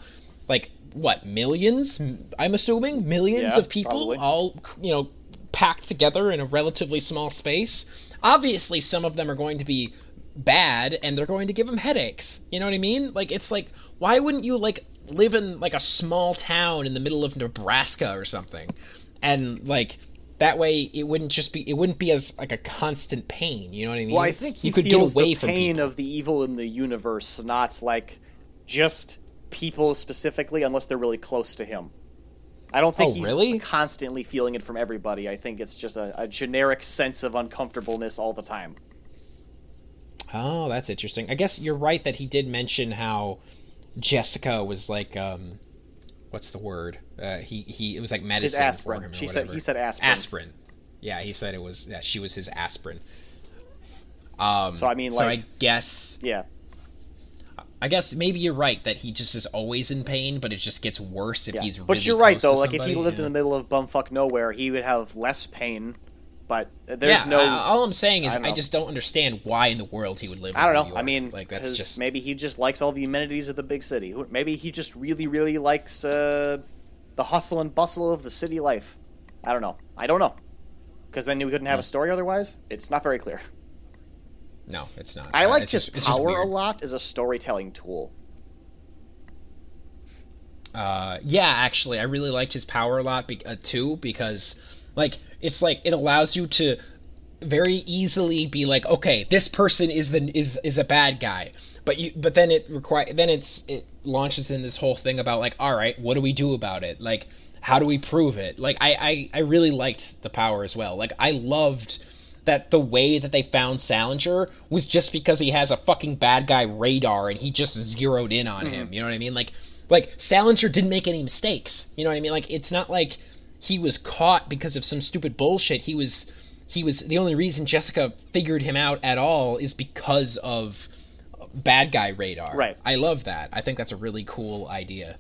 like what millions? I'm assuming millions yeah, of people probably. all you know packed together in a relatively small space. Obviously, some of them are going to be bad and they're going to give him headaches. You know what I mean? Like it's like why wouldn't you like live in like a small town in the middle of Nebraska or something? And like that way it wouldn't just be it wouldn't be as like a constant pain, you know what I mean? Well, I think he you could feels get away the pain of the evil in the universe, not like just people specifically unless they're really close to him. I don't think oh, he's really? constantly feeling it from everybody. I think it's just a, a, generic sense of uncomfortableness all the time. Oh, that's interesting. I guess you're right that he did mention how Jessica was like, um, what's the word? Uh, he he, it was like medicine his aspirin. for him. she whatever. said he said aspirin. Aspirin. Yeah, he said it was. Yeah, she was his aspirin. Um, so I mean, like, so I guess yeah. I guess maybe you're right that he just is always in pain, but it just gets worse if yeah. he's. Really but you're right though. Like if he lived yeah. in the middle of bumfuck nowhere, he would have less pain. But there's yeah, no. Uh, all I'm saying is I, I, just don't understand why in the world he would live. I don't know. I mean, like that's just maybe he just likes all the amenities of the big city. Maybe he just really, really likes uh, the hustle and bustle of the city life. I don't know. I don't know. Because then we couldn't have a story otherwise. It's not very clear. No, it's not. I like uh, his just, power a lot as a storytelling tool. Uh, yeah, actually, I really liked his power a lot be- uh, too because, like, it's like it allows you to very easily be like, okay, this person is the is is a bad guy, but you but then it require then it's it launches in this whole thing about like, all right, what do we do about it? Like, how do we prove it? Like I, I, I really liked the power as well. Like I loved that the way that they found Sallinger was just because he has a fucking bad guy radar and he just zeroed in on mm-hmm. him. You know what I mean? Like like Sallinger didn't make any mistakes. You know what I mean? Like it's not like he was caught because of some stupid bullshit. He was he was the only reason Jessica figured him out at all is because of bad guy radar. Right. I love that. I think that's a really cool idea.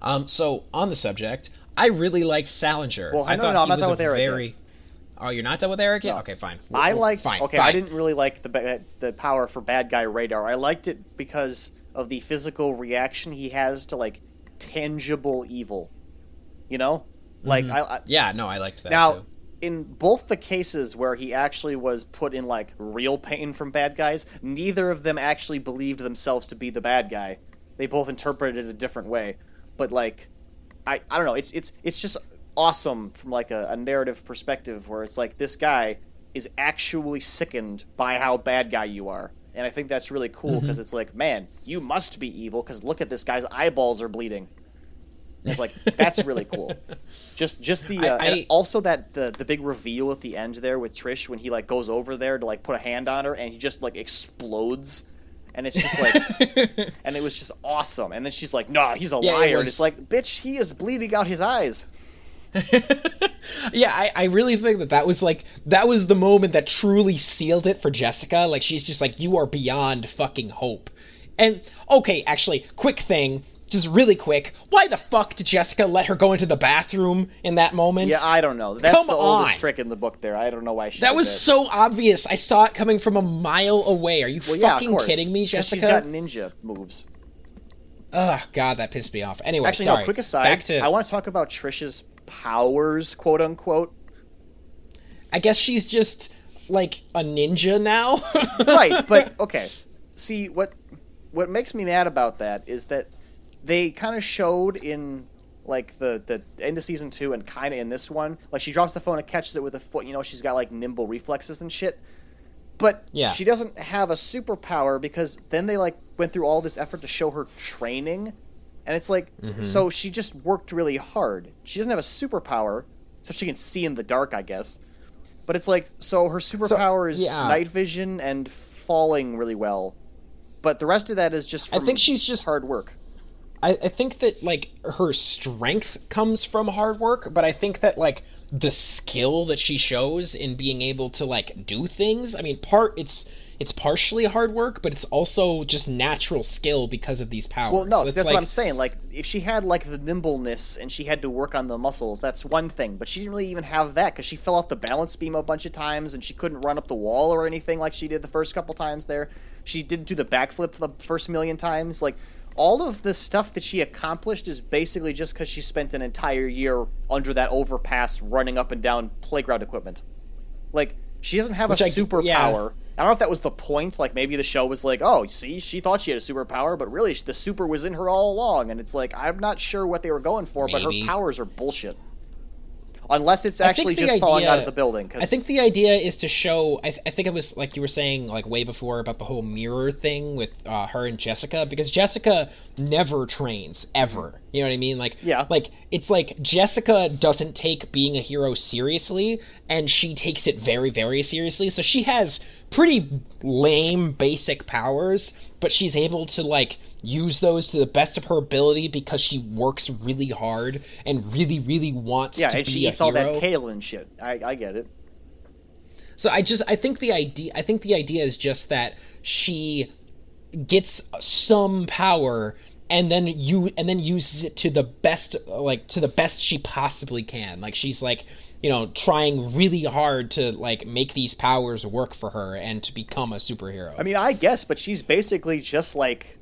Um, so on the subject, I really liked Sallinger. Well, I no, no, I'm not done with Eric. Very... Oh, you're not done with Eric yet? No. Okay, fine. Well, I liked. Fine, okay, fine. I didn't really like the the power for bad guy radar. I liked it because of the physical reaction he has to like tangible evil. You know, like mm-hmm. I, I, Yeah, no, I liked that. Now, too in both the cases where he actually was put in like real pain from bad guys, neither of them actually believed themselves to be the bad guy. They both interpreted it a different way. But like I I don't know, it's it's it's just awesome from like a, a narrative perspective where it's like this guy is actually sickened by how bad guy you are. And I think that's really cool because mm-hmm. it's like, man, you must be evil because look at this guy's eyeballs are bleeding. It's like that's really cool. Just just the uh, I, I, also that the the big reveal at the end there with Trish when he like goes over there to like put a hand on her and he just like explodes. And it's just like, and it was just awesome. And then she's like, "No, he's a yeah, liar." It was... And it's like, "Bitch, he is bleeding out his eyes." yeah, I, I really think that that was like that was the moment that truly sealed it for Jessica. Like she's just like, "You are beyond fucking hope." And okay, actually, quick thing just really quick, why the fuck did Jessica let her go into the bathroom in that moment? Yeah, I don't know. That's Come the oldest trick in the book. There, I don't know why she. That was that. so obvious. I saw it coming from a mile away. Are you well, fucking yeah, kidding me, Jessica? She's got ninja moves. Oh god, that pissed me off. Anyway, actually, sorry. no. Quick aside. To... I want to talk about Trish's powers, quote unquote. I guess she's just like a ninja now. right, but okay. See what what makes me mad about that is that they kind of showed in like the the end of season two and kind of in this one. Like she drops the phone and catches it with a foot. You know, she's got like nimble reflexes and shit. But yeah. she doesn't have a superpower because then they like went through all this effort to show her training, and it's like mm-hmm. so she just worked really hard. She doesn't have a superpower, so she can see in the dark, I guess. But it's like so her superpower so, is yeah. night vision and falling really well. But the rest of that is just I think she's just hard work. I, I think that like her strength comes from hard work, but I think that like the skill that she shows in being able to like do things. I mean, part it's it's partially hard work, but it's also just natural skill because of these powers. Well, no, so that's like, what I'm saying. Like, if she had like the nimbleness and she had to work on the muscles, that's one thing. But she didn't really even have that because she fell off the balance beam a bunch of times and she couldn't run up the wall or anything like she did the first couple times there. She didn't do the backflip the first million times. Like, all of the stuff that she accomplished is basically just because she spent an entire year under that overpass running up and down playground equipment. Like, she doesn't have Which a superpower. Yeah. I don't know if that was the point. Like, maybe the show was like, oh, see, she thought she had a superpower, but really the super was in her all along. And it's like, I'm not sure what they were going for, maybe. but her powers are bullshit unless it's actually just idea, falling out of the building. Cause... I think the idea is to show. I, th- I, think it was like you were saying, like way before about the whole mirror thing with uh, her and Jessica, because Jessica never trains ever. You know what I mean? Like, yeah, like it's like Jessica doesn't take being a hero seriously, and she takes it very, very seriously. So she has pretty lame basic powers, but she's able to like use those to the best of her ability because she works really hard and really, really wants yeah, to and be she eats all that kale and shit. I, I get it. So I just I think the idea I think the idea is just that she gets some power and then you and then uses it to the best like to the best she possibly can. Like she's like you know trying really hard to like make these powers work for her and to become a superhero. I mean i guess but she's basically just like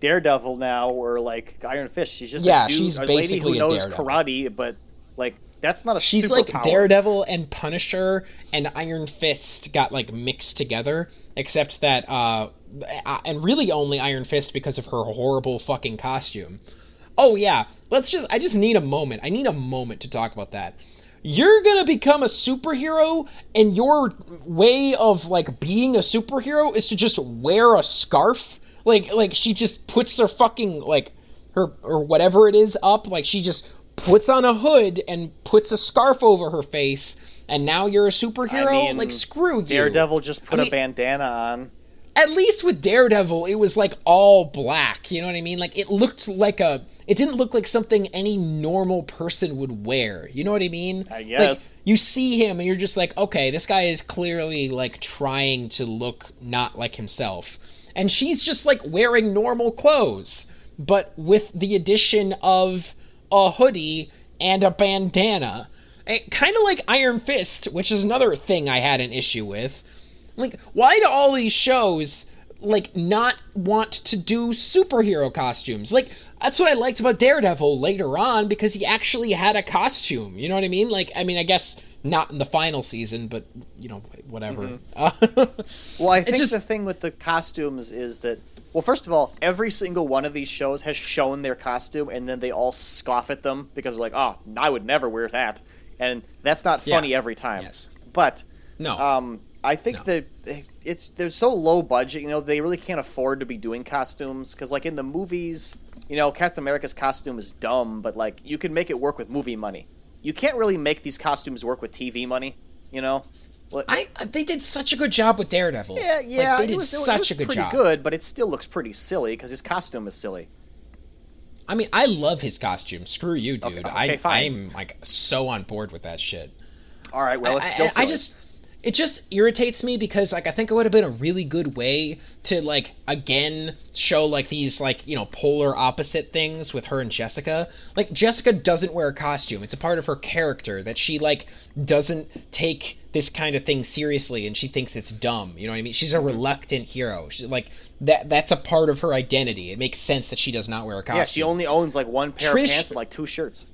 daredevil now or like iron fist. She's just yeah a, dude, she's a lady who knows karate but like that's not a she's like daredevil and punisher and iron fist got like mixed together except that uh and really only iron fist because of her horrible fucking costume oh yeah let's just i just need a moment i need a moment to talk about that you're gonna become a superhero and your way of like being a superhero is to just wear a scarf like like she just puts her fucking like her or whatever it is up like she just puts on a hood and puts a scarf over her face, and now you're a superhero. I mean, like screw you. Daredevil just put I a mean- bandana on. At least with Daredevil, it was like all black. You know what I mean? Like it looked like a. It didn't look like something any normal person would wear. You know what I mean? I guess. Like, you see him and you're just like, okay, this guy is clearly like trying to look not like himself. And she's just like wearing normal clothes, but with the addition of a hoodie and a bandana. Kind of like Iron Fist, which is another thing I had an issue with. Like, why do all these shows like not want to do superhero costumes? Like, that's what I liked about Daredevil later on because he actually had a costume. You know what I mean? Like, I mean, I guess not in the final season, but you know, whatever. Uh, Well, I think just- the thing with the costumes is that, well, first of all, every single one of these shows has shown their costume, and then they all scoff at them because they're like, "Oh, I would never wear that," and that's not funny Yeah. every time. Yes. But no. um, I think No. that it's they're so low budget. You know, they really can't afford to be doing costumes because, like in the movies, you know, Captain America's costume is dumb, but like you can make it work with movie money. You can't really make these costumes work with TV money. You know. Like- I they did such a good job with Daredevil. yeah, Like, yeah, they it did was, such a good pretty job. good, but it still looks pretty silly because his costume is silly. I mean, I love his costume. Screw you, dude. Okay, I, I'm like so on board with that shit. All right, well, it's I- still I, I silly. just it just irritates me because like I think it would have been a really good way to like again show like these like you know polar opposite things with her and Jessica. Like Jessica doesn't wear a costume. It's a part of her character that she like doesn't take this kind of thing seriously and she thinks it's dumb. You know what I mean? She's a reluctant hero. She's like that that's a part of her identity. It makes sense that she does not wear a costume. yeah, she only owns like one pair Trish- of pants and like two shirts.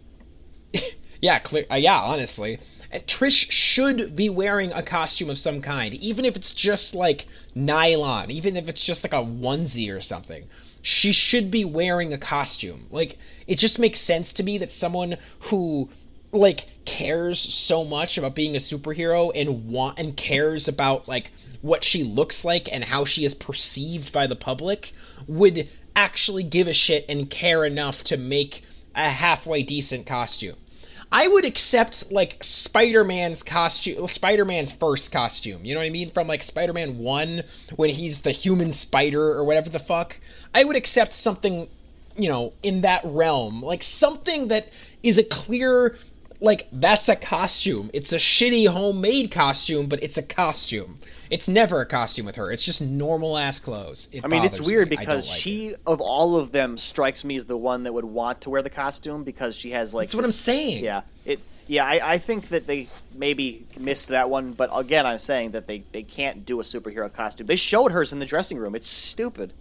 Yeah, clear. Uh, yeah, honestly, Trish should be wearing a costume of some kind, even if it's just like nylon, even if it's just like a onesie or something. She should be wearing a costume. Like it just makes sense to me that someone who like cares so much about being a superhero and want and cares about like what she looks like and how she is perceived by the public would actually give a shit and care enough to make a halfway decent costume. I would accept like Spider-Man's costume, Spider-Man's first costume. You know what I mean? From like Spider-Man 1 when he's the human spider or whatever the fuck. I would accept something, you know, in that realm. Like something that is a clear like that's a costume. It's a shitty homemade costume, but it's a costume. It's never a costume with her. It's just normal ass clothes. It I mean, it's weird me. Because like it. she, of all of them, strikes me as the one that would want to wear the costume because she has like. That's what I'm saying. Yeah, it. Yeah, I, I think that they maybe missed that one, but again, I'm saying that they, they can't do a superhero costume. They showed hers in the dressing room. It's stupid.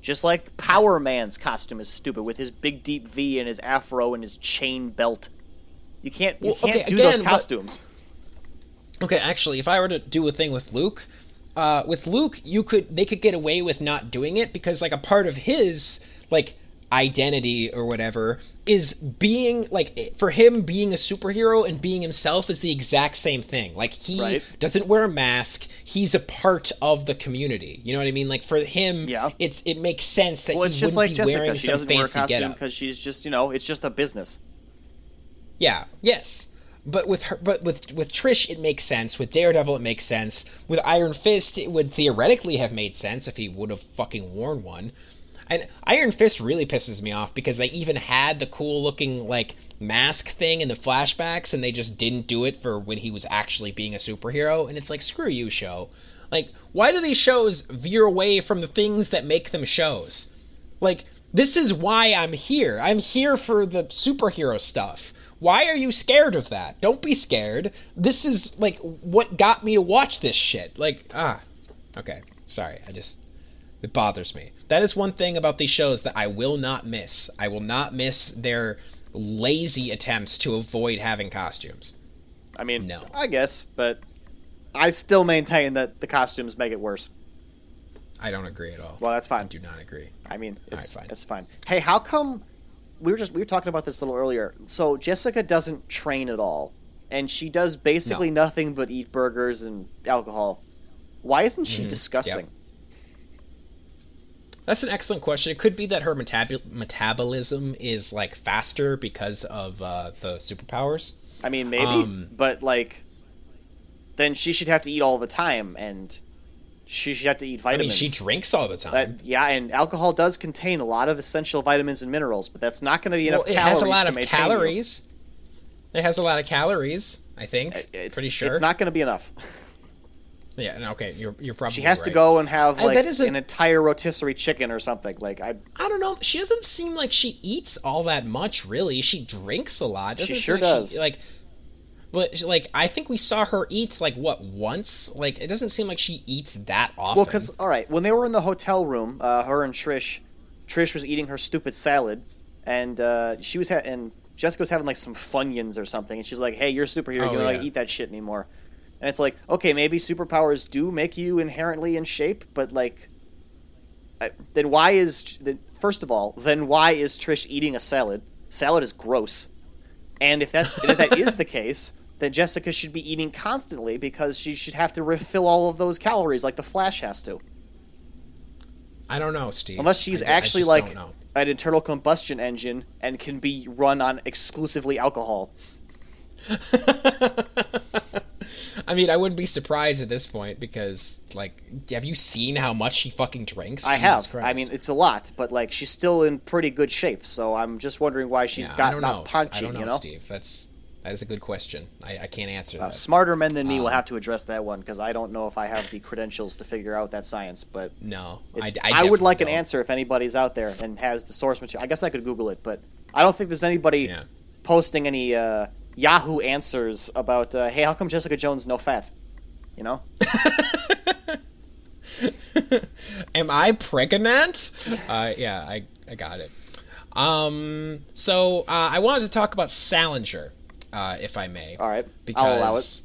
Just like Power Man's costume is stupid with his big deep V and his afro and his chain belt. You can't you Well, can't okay, do those again, but- costumes. Okay, actually, if I were to do a thing with Luke, uh, with Luke, you could they could get away with not doing it because like a part of his like identity or whatever is being like for him being a superhero and being himself is the exact same thing. Like he Right. doesn't wear a mask. He's a part of the community. You know what I mean? Like for him, Yeah. it's it makes sense that Well, it's just like Jessica. She doesn't wear a costume because she's just you know it's just a business. Yeah. Yes. But with her, but with with Trish, it makes sense. With Daredevil, it makes sense. With Iron Fist, it would theoretically have made sense if he would have fucking worn one. And Iron Fist really pisses me off because they even had the cool looking like mask thing in the flashbacks, and they just didn't do it for when he was actually being a superhero. And it's like, screw you, show. Like, why do these shows veer away from the things that make them shows? Like, this is why I'm here. I'm here for the superhero stuff. Why are you scared of that? Don't be scared. This is like what got me to watch this shit. Like, ah, okay. Sorry. I just it bothers me. That is one thing about these shows that I will not miss. I will not miss their lazy attempts to avoid having costumes. I mean, No. I guess, but I still maintain that the costumes make it worse. I don't agree at all. Well, that's I fine. do not agree. I mean, it's fine. it's fine. Hey, how come we were just we were talking about this a little earlier? So Jessica doesn't train at all, and she does basically nothing but eat burgers and alcohol. Why isn't she Mhm. disgusting? That's an excellent question. It could be that her metab- metabolism is like faster because of uh, the superpowers. I mean, maybe, Um, but like, then she should have to eat all the time, and she should have to eat I mean, vitamins. she drinks all the time. Yeah, and alcohol does contain a lot of essential vitamins and minerals, but that's not going to be enough well, it calories has a lot of maintain you. calories. It has a lot of calories. I think. It's, Pretty sure. it's not going to be enough. Yeah. Okay. You're you're probably. She has to go and have like a- an entire rotisserie chicken or something. Like I, I don't know. She doesn't seem like she eats all that much. Really, she drinks a lot. She Doesn't seem sure like does. like, but like I think we saw her eat like what once. Like it doesn't seem like she eats that often. well, because all right, when they were in the hotel room, uh, her and Trish, Trish was eating her stupid salad, and uh, she was ha- and Jessica was having like some Funyuns or something, and she's like, "Hey, you're a superhero. Oh, you don't yeah. like eat that shit anymore." And it's like, okay, maybe superpowers do make you inherently in shape, but like, I- then why is then, first of all, then why is Trish eating a salad? Salad is gross, and if that and if that is the case, then Jessica should be eating constantly because she should have to refill all of those calories like the Flash has to. I don't know, Steve. Unless she's I ju- I actually like an internal combustion engine and can be run on exclusively alcohol. I mean, I wouldn't be surprised at this point because, like, have you seen how much she fucking drinks? I Jesus have. I mean, it's a lot, but like she's still in pretty good shape. So I'm just wondering why she's Yeah, got not know. punchy. I don't know, you know, Steve. That's that is a good question. I, I can't answer uh, that. smarter men than me will Um, have to address that one because I don't know if I have the credentials to figure out that science. But no, I, I, I, would like an don't. answer if anybody's out there and has the source material. I guess I could Google it, but I don't think there's anybody Yeah. posting any uh, Yahoo answers about, uh, hey, how come Jessica Jones no fat? You know. Am I pregnant? uh, yeah, I, I got it. Um, so uh, I wanted to talk about Sallinger, uh, if I may. All right, because I'll allow it.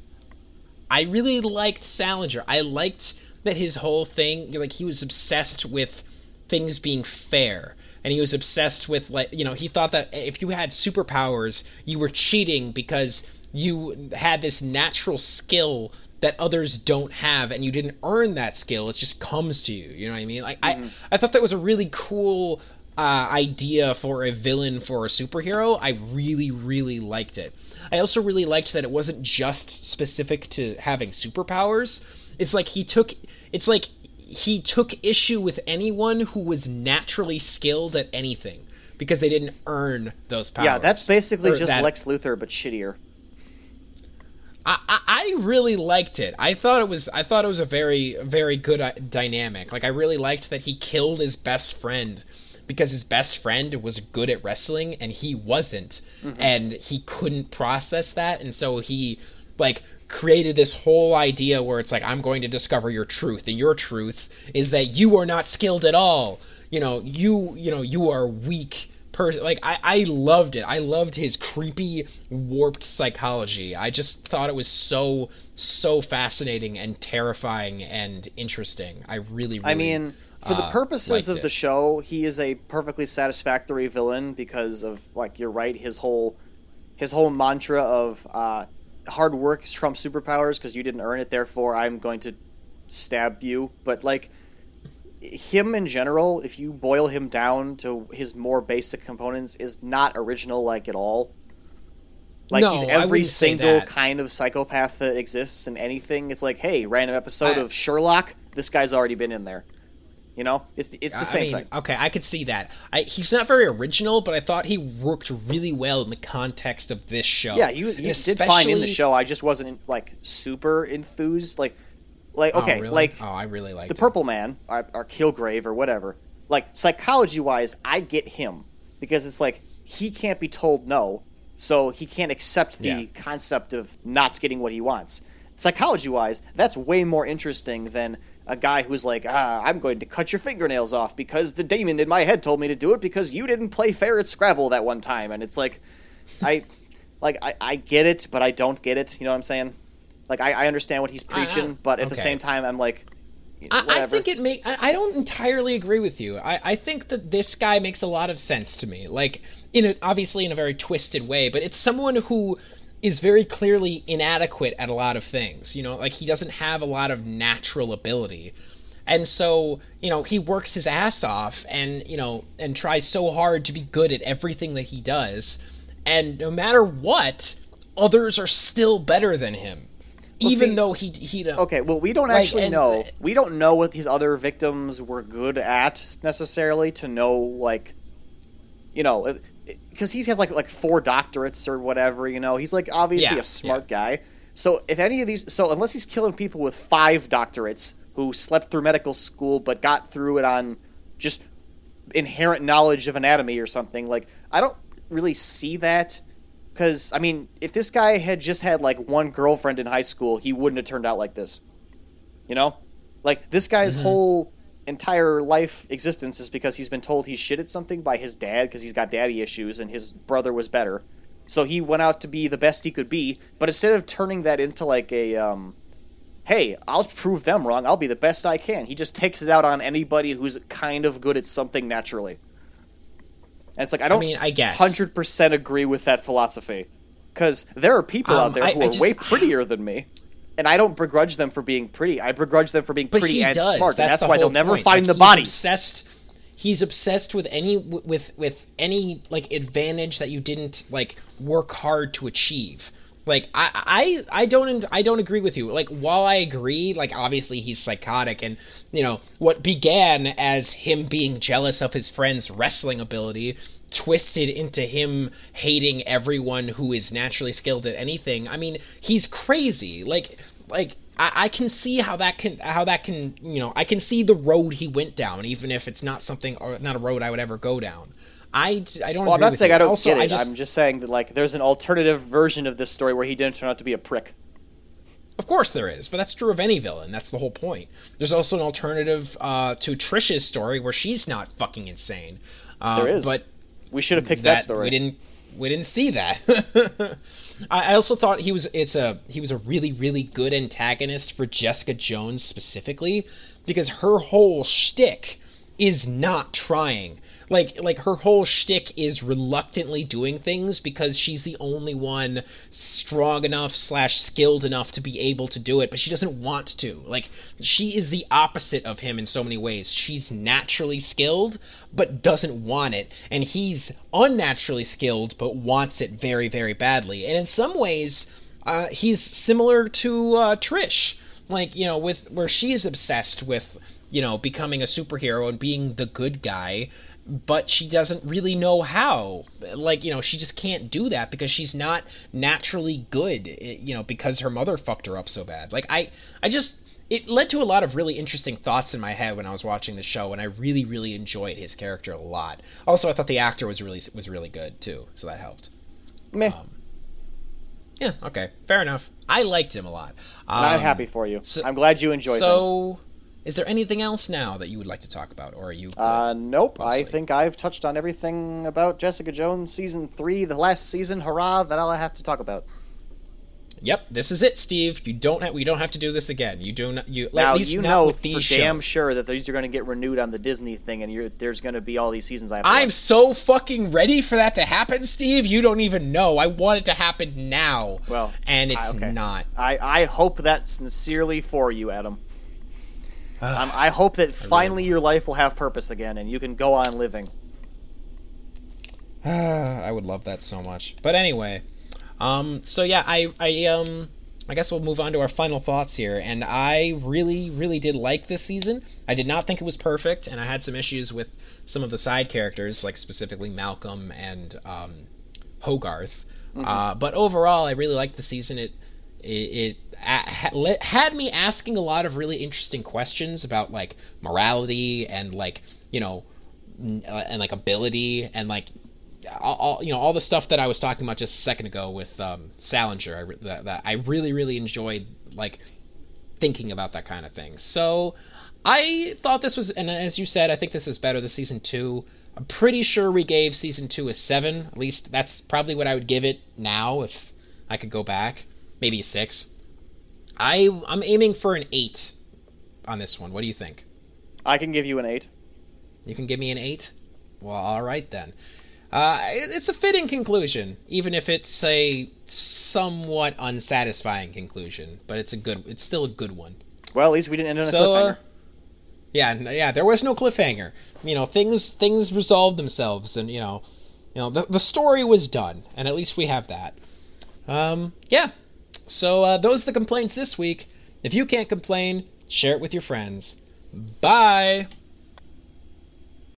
I really liked Sallinger. I liked that his whole thing, like he was obsessed with things being fair. And he was obsessed with like you know, he thought that if you had superpowers, you were cheating because you had this natural skill that others don't have and you didn't earn that skill. It just comes to you. You know what I mean? Like I I thought that was a really cool uh, idea for a villain for a superhero. I really, really liked it. I also really liked that it wasn't just specific to having superpowers. It's like he took. It's like he took issue with anyone who was naturally skilled at anything because they didn't earn those powers. Yeah, that's basically Or just that- Lex Luthor, but shittier. I, I I really liked it. I thought it was I thought it was a very very good uh, dynamic. Like I really liked that he killed his best friend because his best friend was good at wrestling and he wasn't. Mm-hmm. And he couldn't process that. And so he like created this whole idea where it's like I'm going to discover your truth. And your truth is that you are not skilled at all. You know, you you know, you are weak person like I, I loved it. I loved his creepy warped psychology. I just thought it was so so fascinating and terrifying and interesting. I really, really I mean, for the uh, purposes liked of it. the show, he is a perfectly satisfactory villain because of like you're right, his whole his whole mantra of uh, hard work trumps superpowers because you didn't earn it, therefore I'm going to stab you. But like him in general, if you boil him down to his more basic components, is not original like at all. Like No, he's every single kind of psychopath that exists in anything. It's like, hey, random episode I- of Sherlock. This guy's already been in there. You know, it's it's the I same mean, thing. Okay, I could see that. I, he's not very original, but I thought he worked really well in the context of this show. Yeah, you, you did fine in the show. I just wasn't like super enthused. Like, like Oh, okay, really? like oh, I really like the it. Purple Man or, or Kilgrave or whatever. Like psychology wise, I get him because it's like he can't be told no, so he can't accept the Yeah. concept of not getting what he wants. Psychology wise, that's way more interesting than a guy who's like, ah, I'm going to cut your fingernails off because the demon in my head told me to do it because you didn't play fair at Scrabble that one time, and it's like, I, like I, I get it, but I don't get it. You know what I'm saying? Like I, I understand what he's I- preaching, but at the same time, I'm like, I, I think it make. I, I don't entirely agree with you. I, I think that this guy makes a lot of sense to me. Like in a, obviously in a very twisted way, but it's someone who is very clearly inadequate at a lot of things. You know, like he doesn't have a lot of natural ability. And so, you know, he works his ass off and, you know, and tries so hard to be good at everything that he does. And no matter what, others are still better than him. Well, even see- though he he don't- Okay, well, we don't Like, actually and- know. We don't know what these other victims were good at necessarily to know, like, you know, because he has like like four doctorates or whatever. You know, he's like obviously Yeah, a smart guy. So if any of these, so unless he's killing people with five doctorates who slept through medical school but got through it on just inherent knowledge of anatomy or something, like I don't really see that. Because I mean, if this guy had just had like one girlfriend in high school, he wouldn't have turned out like this. You know, like this guy's mm-hmm. whole entire life existence is because he's been told he's shit at something by his dad because he's got daddy issues and his brother was better. So he went out to be the best he could be, but instead of turning that into like a um, hey, I'll prove them wrong. I'll be the best I can. He just takes it out on anybody who's kind of good at something naturally. And it's like I don't mean, I guess. hundred percent agree with that philosophy because there are people Um, out there who I are just- way prettier than me, and I don't begrudge them for being pretty. I begrudge them for being but pretty and does. smart, and that's the why they'll never point. find Like, the he's bodies. Obsessed. He's obsessed with any with with any like advantage that you didn't like work hard to achieve. Like I I I don't I don't agree with you. Like while I agree, like obviously he's psychotic, and you know what began as him being jealous of his friend's wrestling ability twisted into him hating everyone who is naturally skilled at anything. I mean, he's crazy. Like like I, I can see how that can how that can you know I can see the road he went down, even if it's not something or not a road I would ever go down. I, I don't. well, I'm not saying you. I don't also, get it. I just, I'm just saying that like there's an alternative version of this story where he didn't turn out to be a prick. Of course there is, but that's true of any villain. That's the whole point. There's also an alternative uh, to Trisha's story where she's not fucking insane. Uh, There is. but We should have picked that, that story. we didn't we didn't see that. I I also thought he was it's a he was a really really good antagonist for Jessica Jones specifically because her whole shtick is not trying. Like like her whole shtick is reluctantly doing things because she's the only one strong enough slash skilled enough to be able to do it, but she doesn't want to. Like she is the opposite of him in so many ways. She's naturally skilled but doesn't want it, and he's unnaturally skilled but wants it very very badly. And in some ways, uh, he's similar to uh, Trish. Like you know, with where she is obsessed with you know becoming a superhero and being the good guy but she doesn't really know how like you know she just can't do that because she's not naturally good eh, you know because her mother fucked her up so bad like i i just it led to a lot of really interesting thoughts in my head when i was watching the show and i really really enjoyed his character a lot also i thought the actor was really was really good too so that helped Meh. yeah okay fair enough i liked him a lot and I'm Um, happy for you. so- I'm glad you enjoyed things. Is there anything else now that you would like to talk about or are you? Uh, nope. I think I've touched on everything about Jessica Jones season three, the last season. Hurrah! That all I have to talk about. Yep, this is it, Steve. You don't have we don't have to do this again. You do not you now at least you know for damn shows. sure that these are going to get renewed on the Disney thing, and you're, there's going to be all these seasons. I have I'm watch. so fucking ready for that to happen, Steve. You don't even know. I want it to happen now. Well, and I- it's okay. not. I I hope that sincerely for you, Adam. Um, I hope that finally your life will have purpose again, and you can go on living. I would love that so much. But anyway, um, so yeah, I, I, um, I guess we'll move on to our final thoughts here. And I really, really did like this season. I did not think it was perfect, and I had some issues with some of the side characters, like specifically Malcolm and um, Hogarth. Uh, but overall, I really liked the season. It, it, it a- ha- le- had me asking a lot of really interesting questions about like morality and like you know uh, and like ability and like all, you know all the stuff that I was talking about just a second ago with um, Sallinger. I that, that I really really enjoyed like thinking about that kind of thing. So I thought this was, and as you said, I think this is better than season two. I'm pretty sure we gave season two a seven. At least that's probably what I would give it now if I could go back. Maybe a six. I I'm aiming for an eight on this one. What do you think? I can give you an eight. You can give me an eight? Well, all right then. Uh, it- it's a fitting conclusion, even if it's a somewhat unsatisfying conclusion. But it's a good. It's still a good one. Well, at least we didn't end on a So, uh, cliffhanger. Yeah, yeah, there was no cliffhanger. You know, things things resolved themselves, and you know, you know, the the story was done, and at least we have that. Um, yeah. So uh, those are the complaints this week. If you can't complain, share it with your friends. Bye.